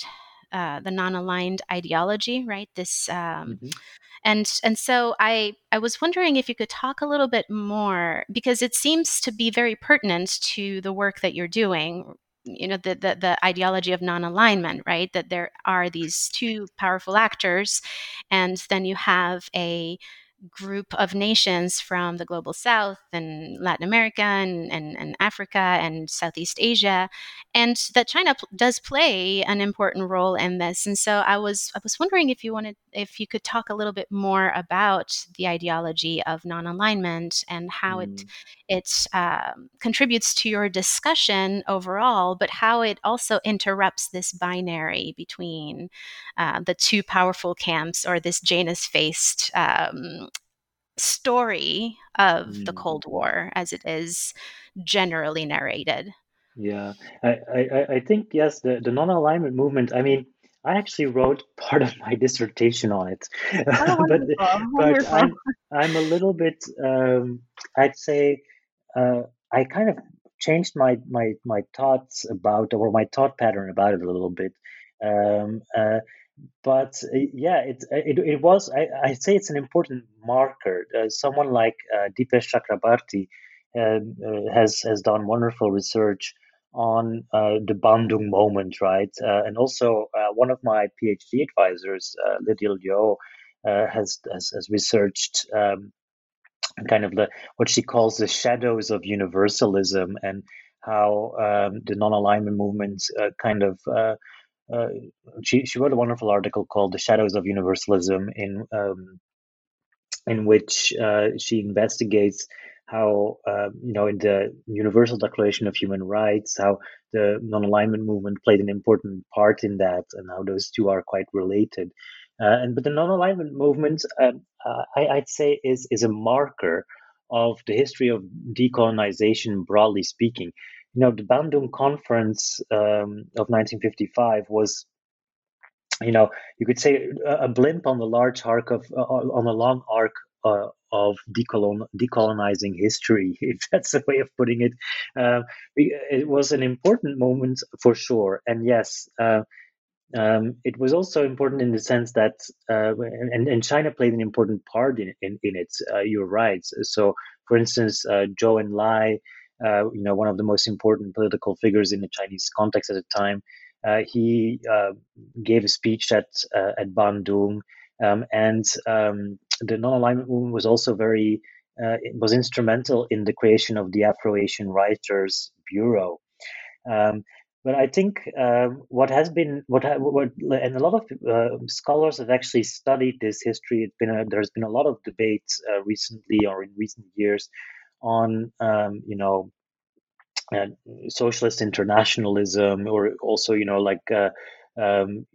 uh, the non-aligned ideology, right? This um, mm-hmm. and and so I I was wondering if you could talk a little bit more because it seems to be very pertinent to the work that you're doing you know the, the, the ideology of non-alignment right? That there are these two powerful actors and then you have a group of nations from the global south and Latin America and, and, and, Africa and Southeast Asia, and that China p- does play an important role in this. And so I was I was wondering if you wanted if you could talk a little bit more about the ideology of non-alignment and how mm. it it uh, contributes to your discussion overall, but how it also interrupts this binary between uh, the two powerful camps or this Janus faced um, story of mm. the Cold War as it is generally narrated. Yeah, I, I, I think, yes, the, the non alignment movement, I mean, I actually wrote part of my dissertation on it, oh, but but I'm I'm a little bit um, I'd say uh, I kind of changed my my my thoughts about or my thought pattern about it a little bit. Um, uh, but uh, yeah, it, it, it was, I, I say it's an important marker. Uh, someone like uh, Dipesh Chakrabarty um, uh, has, has done wonderful research on uh, the Bandung moment, right? Uh, and also, one of my PhD advisors, Lydia Liu, uh, has, has, has researched um, kind of the what she calls the shadows of universalism and how um, the non-alignment movement uh, kind of uh, she she wrote a wonderful article called "The Shadows of Universalism" in um, in which uh, she investigates how uh, you know in the Universal Declaration of Human Rights how the non-alignment movement played an important part in that and how those two are quite related. Uh, and but the non-alignment movement, um, uh, I, I'd say, is is a marker of the history of decolonization, broadly speaking. You know, the Bandung Conference um, of 1955 was, you know, you could say a, a blimp on the large arc of uh, on a long arc uh, of decolon- decolonizing history, if that's a way of putting it. Uh, it was an important moment for sure, and yes, uh, um, it was also important in the sense that, uh, and, and China played an important part in, in, in it. Uh, you're right. So, for instance, uh, Zhou Enlai, uh, you know, one of the most important political figures in the Chinese context at the time, uh, he uh, gave a speech at at Bandung, um, and um, the non-alignment movement was also very was instrumental in the creation of the Afro-Asian Writers Bureau. Um, but I think um, what has been what what and a lot of uh, scholars have actually studied this history. It's been a, there's been a lot of debate uh, recently or in recent years on um, you know uh, socialist internationalism or also you know like uh, um,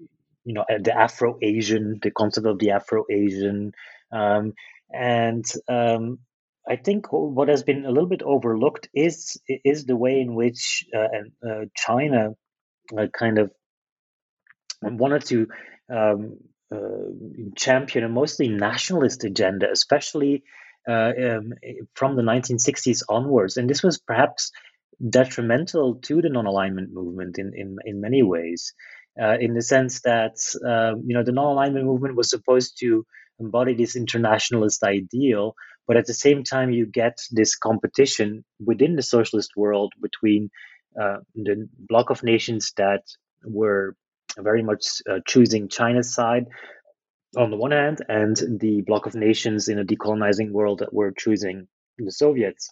you know the Afro Asian the concept of the Afro Asian um, and um, I think what has been a little bit overlooked is is the way in which uh, uh, China uh, kind of wanted to um, uh, champion a mostly nationalist agenda, especially uh, um, from the 1960s onwards, and this was perhaps detrimental to the non-alignment movement in in, in many ways. Uh, in the sense that um, you know the non-alignment movement was supposed to embody this internationalist ideal, but at the same time, you get this competition within the socialist world between uh, the bloc of nations that were very much uh, choosing China's side on the one hand, and the bloc of nations in a decolonizing world that were choosing the Soviets.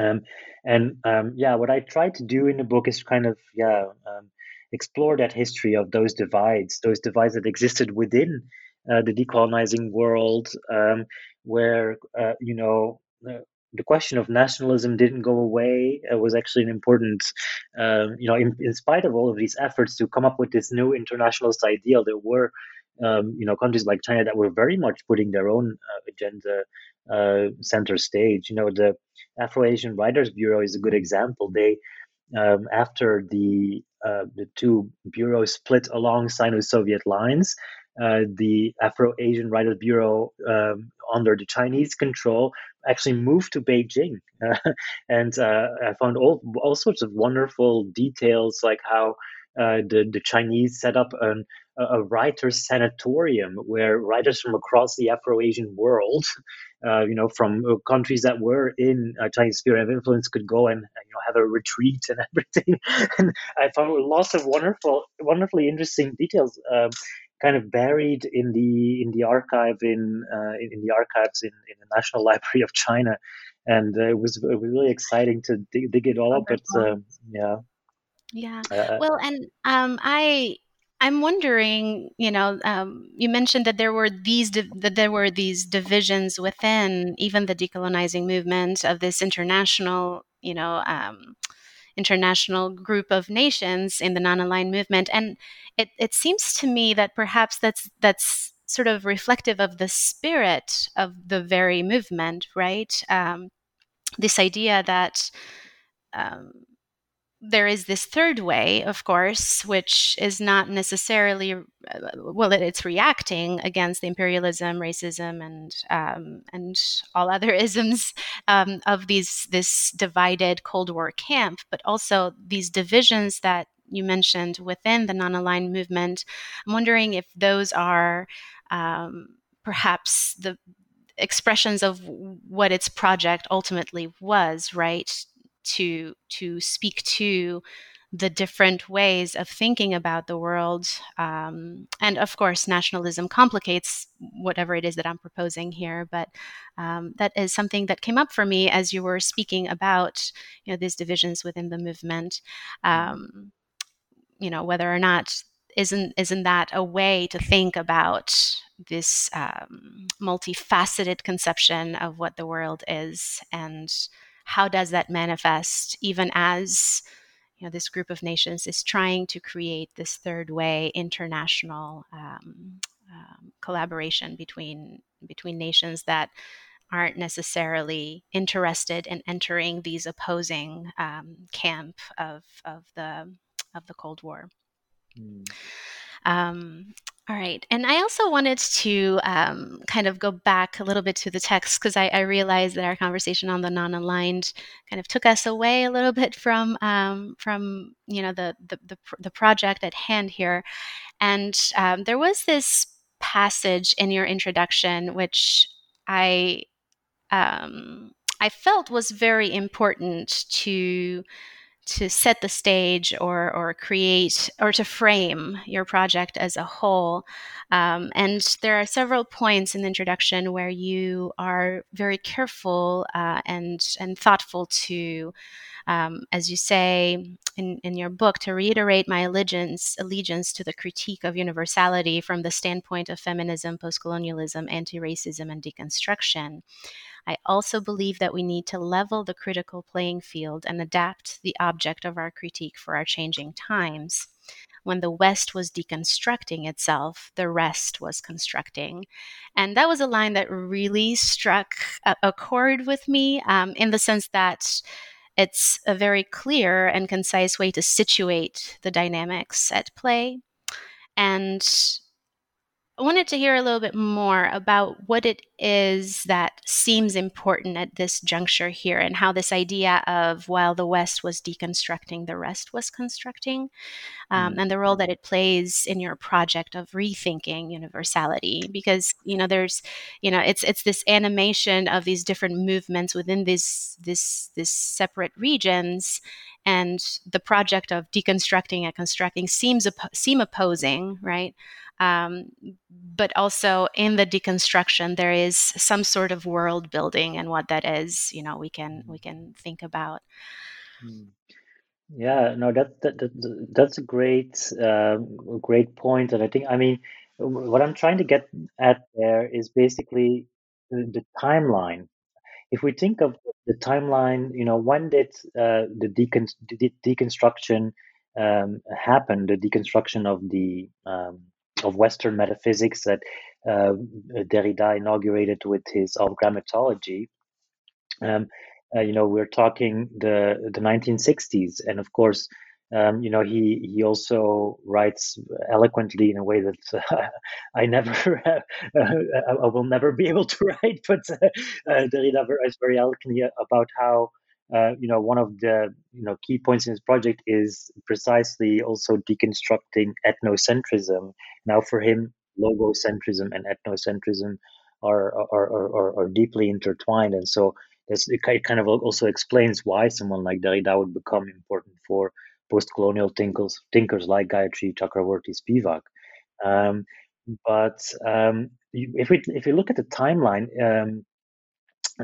Um, and um, yeah, what I try to do in the book is kind of yeah um, explore that history of those divides, those divides that existed within uh, the decolonizing world, um, where uh, you know uh, the question of nationalism didn't go away. It was actually an important, um, you know, in, in, spite of all of these efforts to come up with this new internationalist ideal, there were, um, you know, countries like China that were very much putting their own uh, agenda uh, center stage. You know, the Afro-Asian Writers Bureau is a good example. They um, after the uh, the two bureaus split along Sino-Soviet lines, uh, the Afro-Asian Writers Bureau um, under the Chinese control actually moved to Beijing, uh, and uh, I found all all sorts of wonderful details, like how uh, the the Chinese set up an, a writers sanatorium where writers from across the Afro-Asian world, uh, you know, from uh, countries that were in a Chinese sphere of influence, could go and you know have a retreat and everything. and I found lots of wonderful, wonderfully interesting details. Um, kind of buried in the in the archive in uh, in, in, the archives in, in the National Library of China, and uh, it was it was really exciting to dig, dig it all up. But um, yeah, yeah. Uh, well, and um, I I'm wondering, you know, um, you mentioned that there were these di- that there were these divisions within even the decolonizing movement of this international, you know, um, international group of nations in the non-aligned movement, and it, it seems to me that perhaps that's that's sort of reflective of the spirit of the very movement, right? Um, this idea that um, there is this third way, of course, which is not necessarily uh, well. It's reacting against the imperialism, racism, and um, and all other isms um, of these this divided Cold War camp, but also these divisions that you mentioned within the non-aligned movement. I'm wondering if those are um, perhaps the expressions of what its project ultimately was, right? To to speak to the different ways of thinking about the world. Um, and of course, nationalism complicates whatever it is that I'm proposing here. But um, that is something that came up for me as you were speaking about, you know, these divisions within the movement. Um, you know, whether or not isn't isn't that a way to think about this um, multifaceted conception of what the world is and how does that manifest even as you know this group of nations is trying to create this third way international um, um, collaboration between between nations that aren't necessarily interested in entering these opposing um, camp of of the of the Cold War. Mm. All right. And I also wanted to um, kind of go back a little bit to the text because I, I, realized that our conversation on the non-aligned kind of took us away a little bit from um, from you know the, the, the the project at hand here. And um, there was this passage in your introduction which I um, I felt was very important to to set the stage or or create or to frame your project as a whole. Um, and there are several points in the introduction where you are very careful uh, and and thoughtful to. Um, as you say in, in your book, to reiterate my allegiance allegiance to the critique of universality from the standpoint of feminism, postcolonialism, anti-racism, and deconstruction. I also believe that we need to level the critical playing field and adapt the object of our critique for our changing times. When the West was deconstructing itself, the rest was constructing. And that was a line that really struck a, a chord with me um, in the sense that it's a very clear and concise way to situate the dynamics at play. And I wanted to hear a little bit more about what it is that seems important at this juncture here and how this idea of while the West was deconstructing, the rest was constructing, um, and the role that it plays in your project of rethinking universality. Because you know, there's, you know, it's it's this animation of these different movements within these this this separate regions, and the project of deconstructing and constructing seems seem opposing, right? Um, but also in the deconstruction, there is some sort of world building, and what that is, you know, we can we can think about. Hmm. Yeah, no, that, that, that that's a great uh, great point, and I think I mean what I'm trying to get at there is basically the, the timeline. If we think of the timeline, you know, when did uh, the, decon- the deconstruction um, happen? The deconstruction of the um, of Western metaphysics that uh, Derrida inaugurated with his of grammatology. Um, uh, you know, we're talking the the 1960s, and of course, um, you know, he he also writes eloquently in a way that uh, I never, I will never be able to write. But uh, Derrida writes very eloquently about how uh, you know, one of the you know key points in his project is precisely also deconstructing ethnocentrism. Now, for him, logocentrism and ethnocentrism are are, are, are, deeply intertwined, and so it kind of also explains why someone like Derrida would become important for post-colonial thinkers thinkers like Gayatri Chakravorty Spivak. Um, but um, if we if we look at the timeline, um,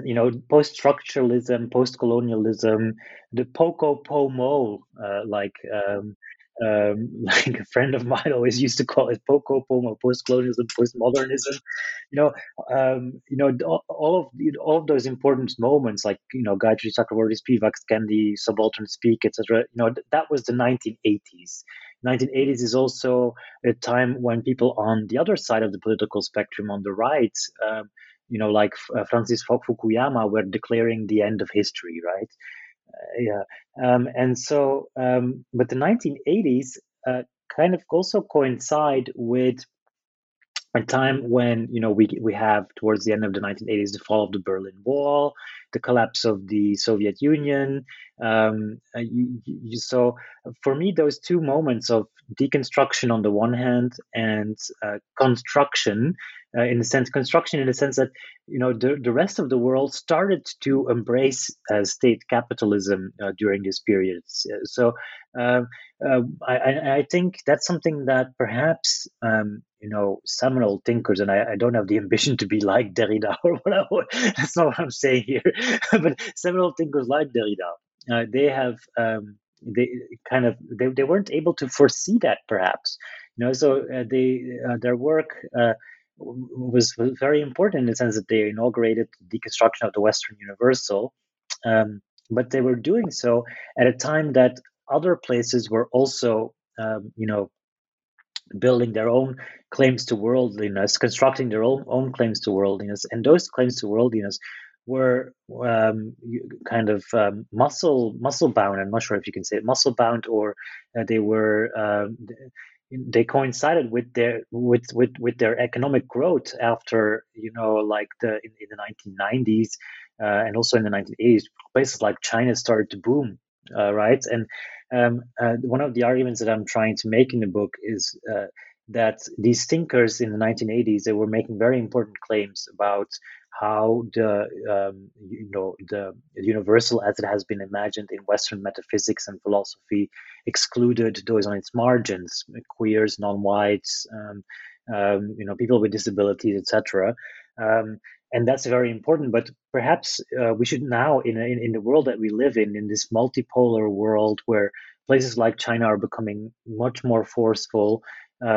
you know, post-structuralism, post-colonialism, the poco pomo, uh, like um, um, like a friend of mine always used to call it poco pomo, post-colonialism, post-modernism. You know, um, you know, all of all of those important moments, like you know, Gayatri Chakravorty, Spivak, Can the, subaltern speak, etc. You know, that was the 1980s. 1980s is also a time when people on the other side of the political spectrum, on the right, um, you know, like uh, Francis Fukuyama were declaring the end of history, right? Uh, yeah. Um, and so, um, but the 1980s uh, kind of also coincide with a time when you know we we have towards the end of the 1980s the fall of the Berlin Wall, the collapse of the Soviet Union. Um, uh, you, you, so for me, those two moments of deconstruction on the one hand and uh, construction uh, in a sense, construction in the sense that you know the, the rest of the world started to embrace uh, state capitalism uh, during this period. So um, uh, I, I, think that's something that perhaps um, you know seminal thinkers, and I, I, don't have the ambition to be like Derrida or whatever. that's not what I'm saying here. but seminal thinkers like Derrida, uh, they have. Um, they kind of they, they weren't able to foresee that perhaps you know so uh, they uh, their work uh, was, very important in the sense that they inaugurated the deconstruction of the Western Universal, um, but they were doing so at a time that other places were also, um, you know, building their own claims to worldliness, constructing their own, own claims to worldliness, and those claims to worldliness were um, kind of um, muscle muscle bound. I'm not sure if you can say it, muscle bound, or uh, they were um, they coincided with their with with with their economic growth after you know like the in, in the 1990s uh, and also in the 1980s places like China started to boom uh, right? And um, uh, one of the arguments that I'm trying to make in the book is uh, that these thinkers in the 1980s they were making very important claims about how the um, you know the universal as it has been imagined in Western metaphysics and philosophy excluded those on its margins, queers, non-whites, um, um, you know, people with disabilities, etc. Um, and that's very important. But perhaps uh, we should now, in, in in the world that we live in, in this multipolar world where places like China are becoming much more forceful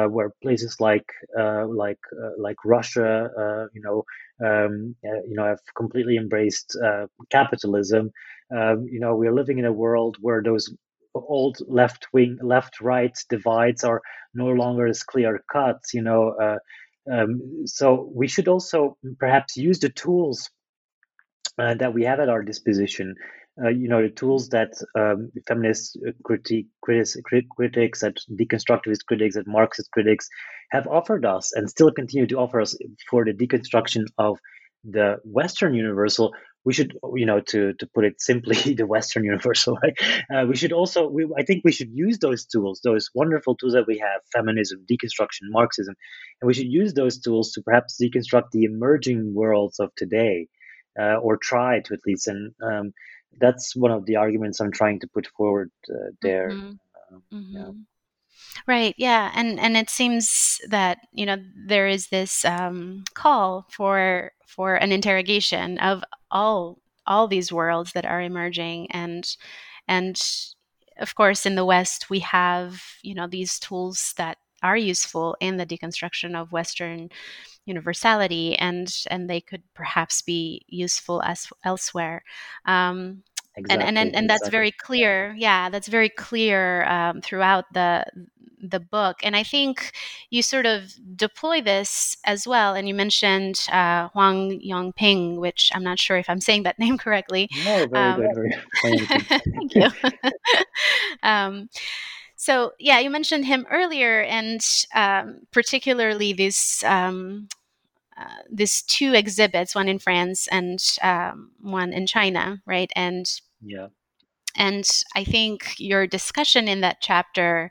where places like uh, like uh, like Russia, uh, you know, um, uh, you know, have completely embraced uh, capitalism. Um, you know, we are living in a world where those old left wing, left right divides are no longer as clear cut. You know, um, so we should also perhaps use the tools that we have at our disposition uh, you know the tools that um, feminist critique critics, critics, that deconstructivist critics, that Marxist critics have offered us and still continue to offer us for the deconstruction of the Western universal. We should, you know, to to put it simply, the Western universal. Right? Uh, we should also, we, I think, we should use those tools, those wonderful tools that we have: feminism, deconstruction, Marxism, and we should use those tools to perhaps deconstruct the emerging worlds of today, uh, or try to at least. And um, that's one of the arguments I'm trying to put forward uh, there. Mm-hmm. Uh, mm-hmm. Yeah. Right. Yeah, and and it seems that you know there is this um, call for for an interrogation of all all these worlds that are emerging, and and of course in the West we have you know these tools that are useful in the deconstruction of Western universality, and and they could perhaps be useful as elsewhere. Um, Exactly, and and and, that's exactly. very clear. Yeah, that's very clear um, throughout the the book. And I think you sort of deploy this as well. And you mentioned uh, Huang Yongping, which I'm not sure if I'm saying that name correctly. No, very um, good. Very Thank you. so yeah, you mentioned him earlier, and um, particularly this um, uh, these two exhibits, one in France and um, one in China, right? And yeah, and I think your discussion in that chapter.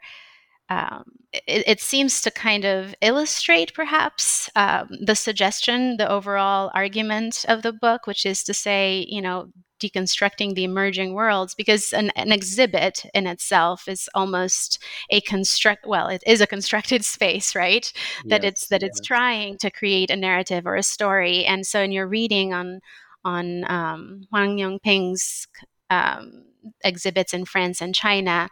Um, it, it, seems to kind of illustrate perhaps um, the suggestion, the overall argument of the book, which is to say, you know, deconstructing the emerging worlds because an, an, exhibit in itself is almost a construct well it is a constructed space right yes, that it's that yes. it's trying to create a narrative or a story and so in your reading on on um, Huang Yongping's um, exhibits in France and China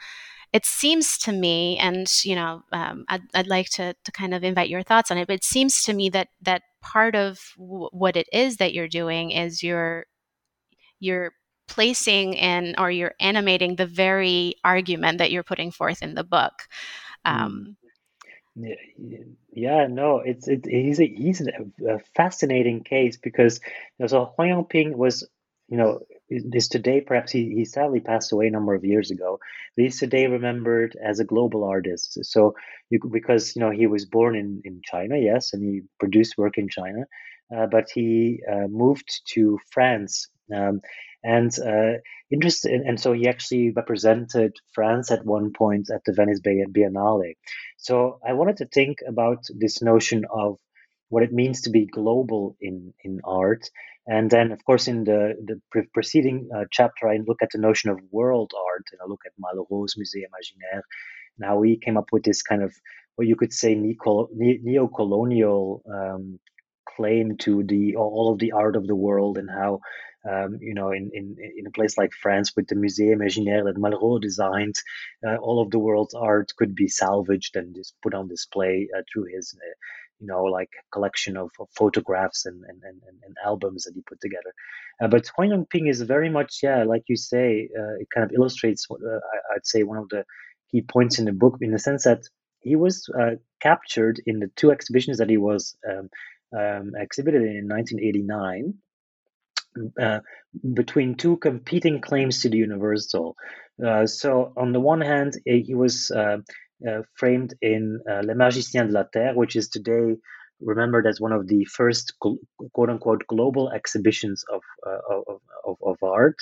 it seems to me and you know um, I'd, I'd, like to, to kind of invite your thoughts on it but it seems to me that that part of w- what it is that you're doing is you're you're placing in or you're animating the very argument that you're putting forth in the book. Mm. Um, yeah, no, it's it, he's a, he's a, a fascinating case because you know, so Huang Yongping was you know is today perhaps he, he sadly passed away a number of years ago but he's today remembered as a global artist so you because you know he was born in in china yes and he produced work in china uh, but he uh, moved to france um, and uh, interested, and so he actually represented France at one point at the Venice Biennale. So I wanted to think about this notion of what it means to be global in in art. And then, of course, in the the preceding uh, chapter, I look at the notion of world art, and I look at Malraux's Musée Imaginaire, and how he came up with this kind of what you could say neo-colonial um, claim to the all of the art of the world and how um, you know in, in in a place like France with the Musée Imaginaire that Malraux designed, uh, all of the world's art could be salvaged and just put on display uh, through his. Uh, you know, like collection of, of photographs and, and, and, and, albums that he put together. Uh, but Huang Yongping is very much, yeah, like you say, uh, it kind of illustrates what uh, I, would say one of the key points in the book in the sense that he was captured in the two exhibitions that he was um, um, exhibited in 1989 uh, between two competing claims to the universal. Uh, so, on the one hand, eh, he was uh, uh, framed in uh, Le Magicien de la Terre, which is today remembered as one of the first quote unquote global exhibitions of, of, of, of, art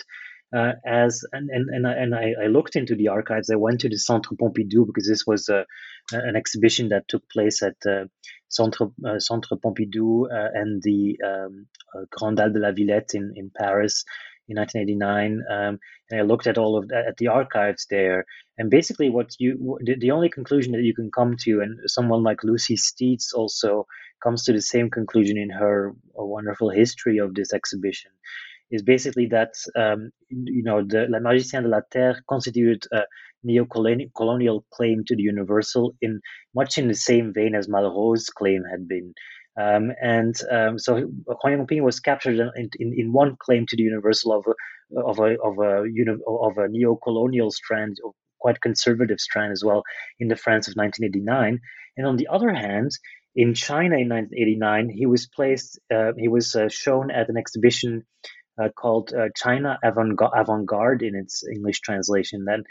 uh, as and and and, I, and I, I, looked into the archives. I went to the Centre Pompidou because this was a, an exhibition that took place at uh, Centre uh, Centre Pompidou uh, and the um, uh, Grande Halle de la Villette in in Paris in 1989. Um, and I looked at all of at the archives there, and basically what you the, the only conclusion that you can come to, and someone like Lucy Steeds also comes to the same conclusion in her wonderful history of this exhibition is basically that um, you know the La Magicien de la Terre constituted a neo-colonial claim to the universal in much in the same vein as Malraux's claim had been. Um, and um, so Huang Yongping was captured in, in, in, one claim to the universal of a, of a, of a, of a neo-colonial strand, quite conservative strand as well, in the France of 1989. And on the other hand, in China in 1989, he was placed, uh, he was uh, shown at an exhibition uh, called uh, China Avant Garde in its English translation. Then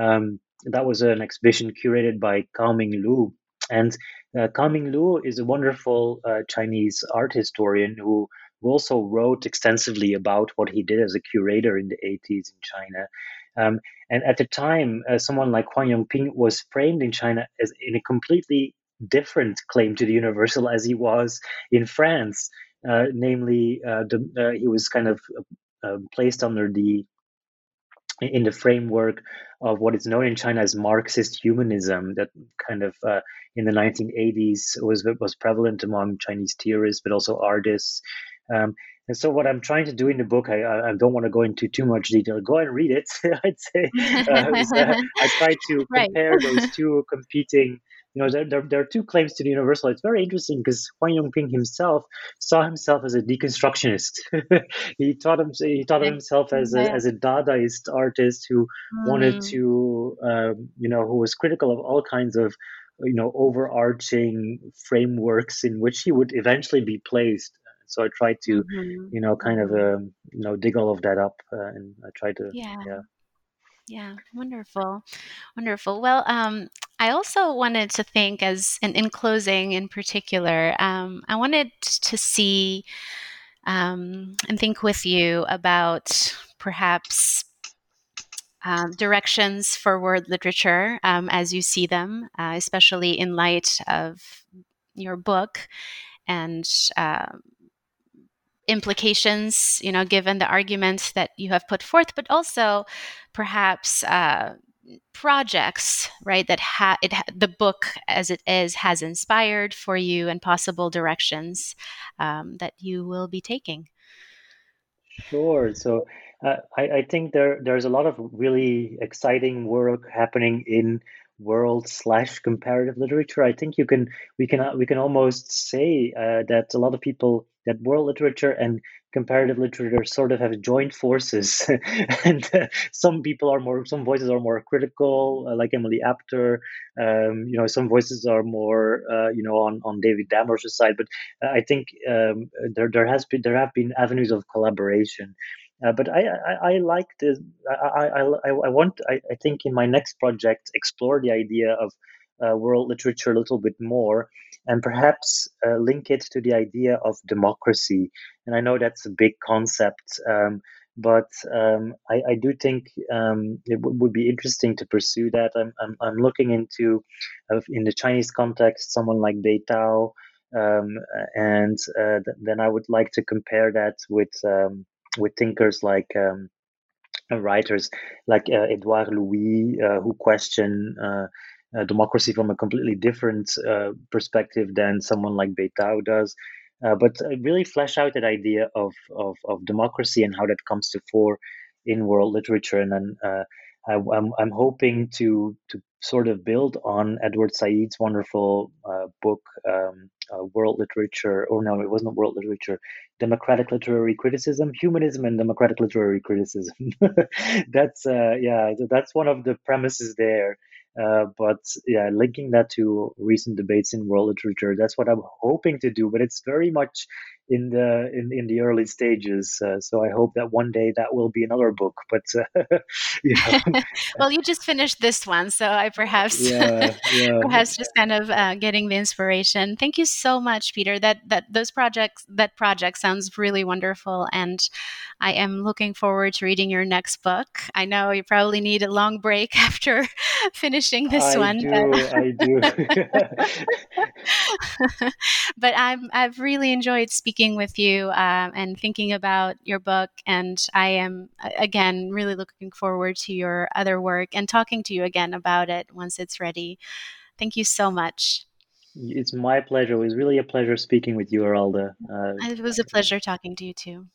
um, that was an exhibition curated by Gao Minglu. And uh, Gao Minglu is a wonderful uh, Chinese art historian who, who also wrote extensively about what he did as a curator in the 80s in China. Um, and at the time, uh, someone like Huang Yongping was framed in China as in a completely different claim to the universal as he was in France. Uh, namely, uh, the, uh, he was kind of placed under the in the framework of what is known in China as Marxist humanism, that kind of uh, in the 1980s was was prevalent among Chinese theorists, but also artists. Um, and so, what I'm trying to do in the book, I, I don't want to go into too much detail. Go and read it. I'd say uh, I try to compare right. those two competing you know, there, there, there, are two claims to the universal. It's very interesting because Huang Yongping himself saw himself as a deconstructionist. he taught him he thought of himself as a as a Dadaist artist who mm. wanted to, um, you know, who was critical of all kinds of, you know, overarching frameworks in which he would eventually be placed. So I tried to, mm-hmm. you know, kind of, mm-hmm. um, you know, dig all of that up, uh, and I tried to, yeah. yeah. Yeah, wonderful. Wonderful. Well, um, I also wanted to think, as in closing in particular, um, I wanted to see um, and think with you about perhaps um, directions for world literature um, as you see them, uh, especially in light of your book and uh, implications, you know, given the arguments that you have put forth, but also perhaps uh, projects, right? That ha- it ha- the book as it is has inspired for you and possible directions um, that you will be taking. Sure. So uh, I, I think there there's a lot of really exciting work happening in world slash comparative literature. I think you can we can we can almost say uh, that a lot of people that world literature and comparative literature sort of have joined forces and uh, some people are more some voices are more critical uh, like emily apter um, you know some voices are more uh, you know on, on david damrosch's side but uh, i think um, there, there has been there have been avenues of collaboration uh, but I, I, I like this. I, I, I, want. I, I think in my next project explore the idea of uh, world literature a little bit more and perhaps uh, link it to the idea of democracy. And I know that's a big concept, um, but um, I, I, do think um, it w- would be interesting to pursue that. I'm, I'm, I'm looking into, uh, in the Chinese context, someone like Bei Dao. Um, and uh, th- then I would like to compare that with um, with thinkers like um, uh, writers like uh, Edouard Louis, uh, who question uh, uh, democracy from a completely different perspective than someone like Bei Dao does. but really flesh out that idea of, of, of democracy and how that comes to fore in world literature. And then I, am I'm, I'm hoping to to sort of build on Edward Said's wonderful uh, book, um, uh, World Literature, or no, it wasn't World Literature, Democratic Literary Criticism, Humanism and Democratic Literary Criticism. that's uh, yeah, that's one of the premises there. Uh, but yeah, linking that to recent debates in world literature, that's what I'm hoping to do. But it's very much in the in, in the early stages. Uh, so I hope that one day that will be another book. But uh, you know. well, you just finished this one, so I perhaps yeah, yeah. perhaps just kind of uh, getting the inspiration. Thank you so much, Peter. That that those projects that project sounds really wonderful, and I am looking forward to reading your next book. I know you probably need a long break after finishing this I one. Do, but... I do. but I'm I've really enjoyed speaking with you um, and thinking about your book, and I am again really looking forward to your other work and talking to you again about it once it's ready. Thank you so much. It's my pleasure. It was really a pleasure speaking with you, Eralda. Uh, it was a pleasure talking to you too.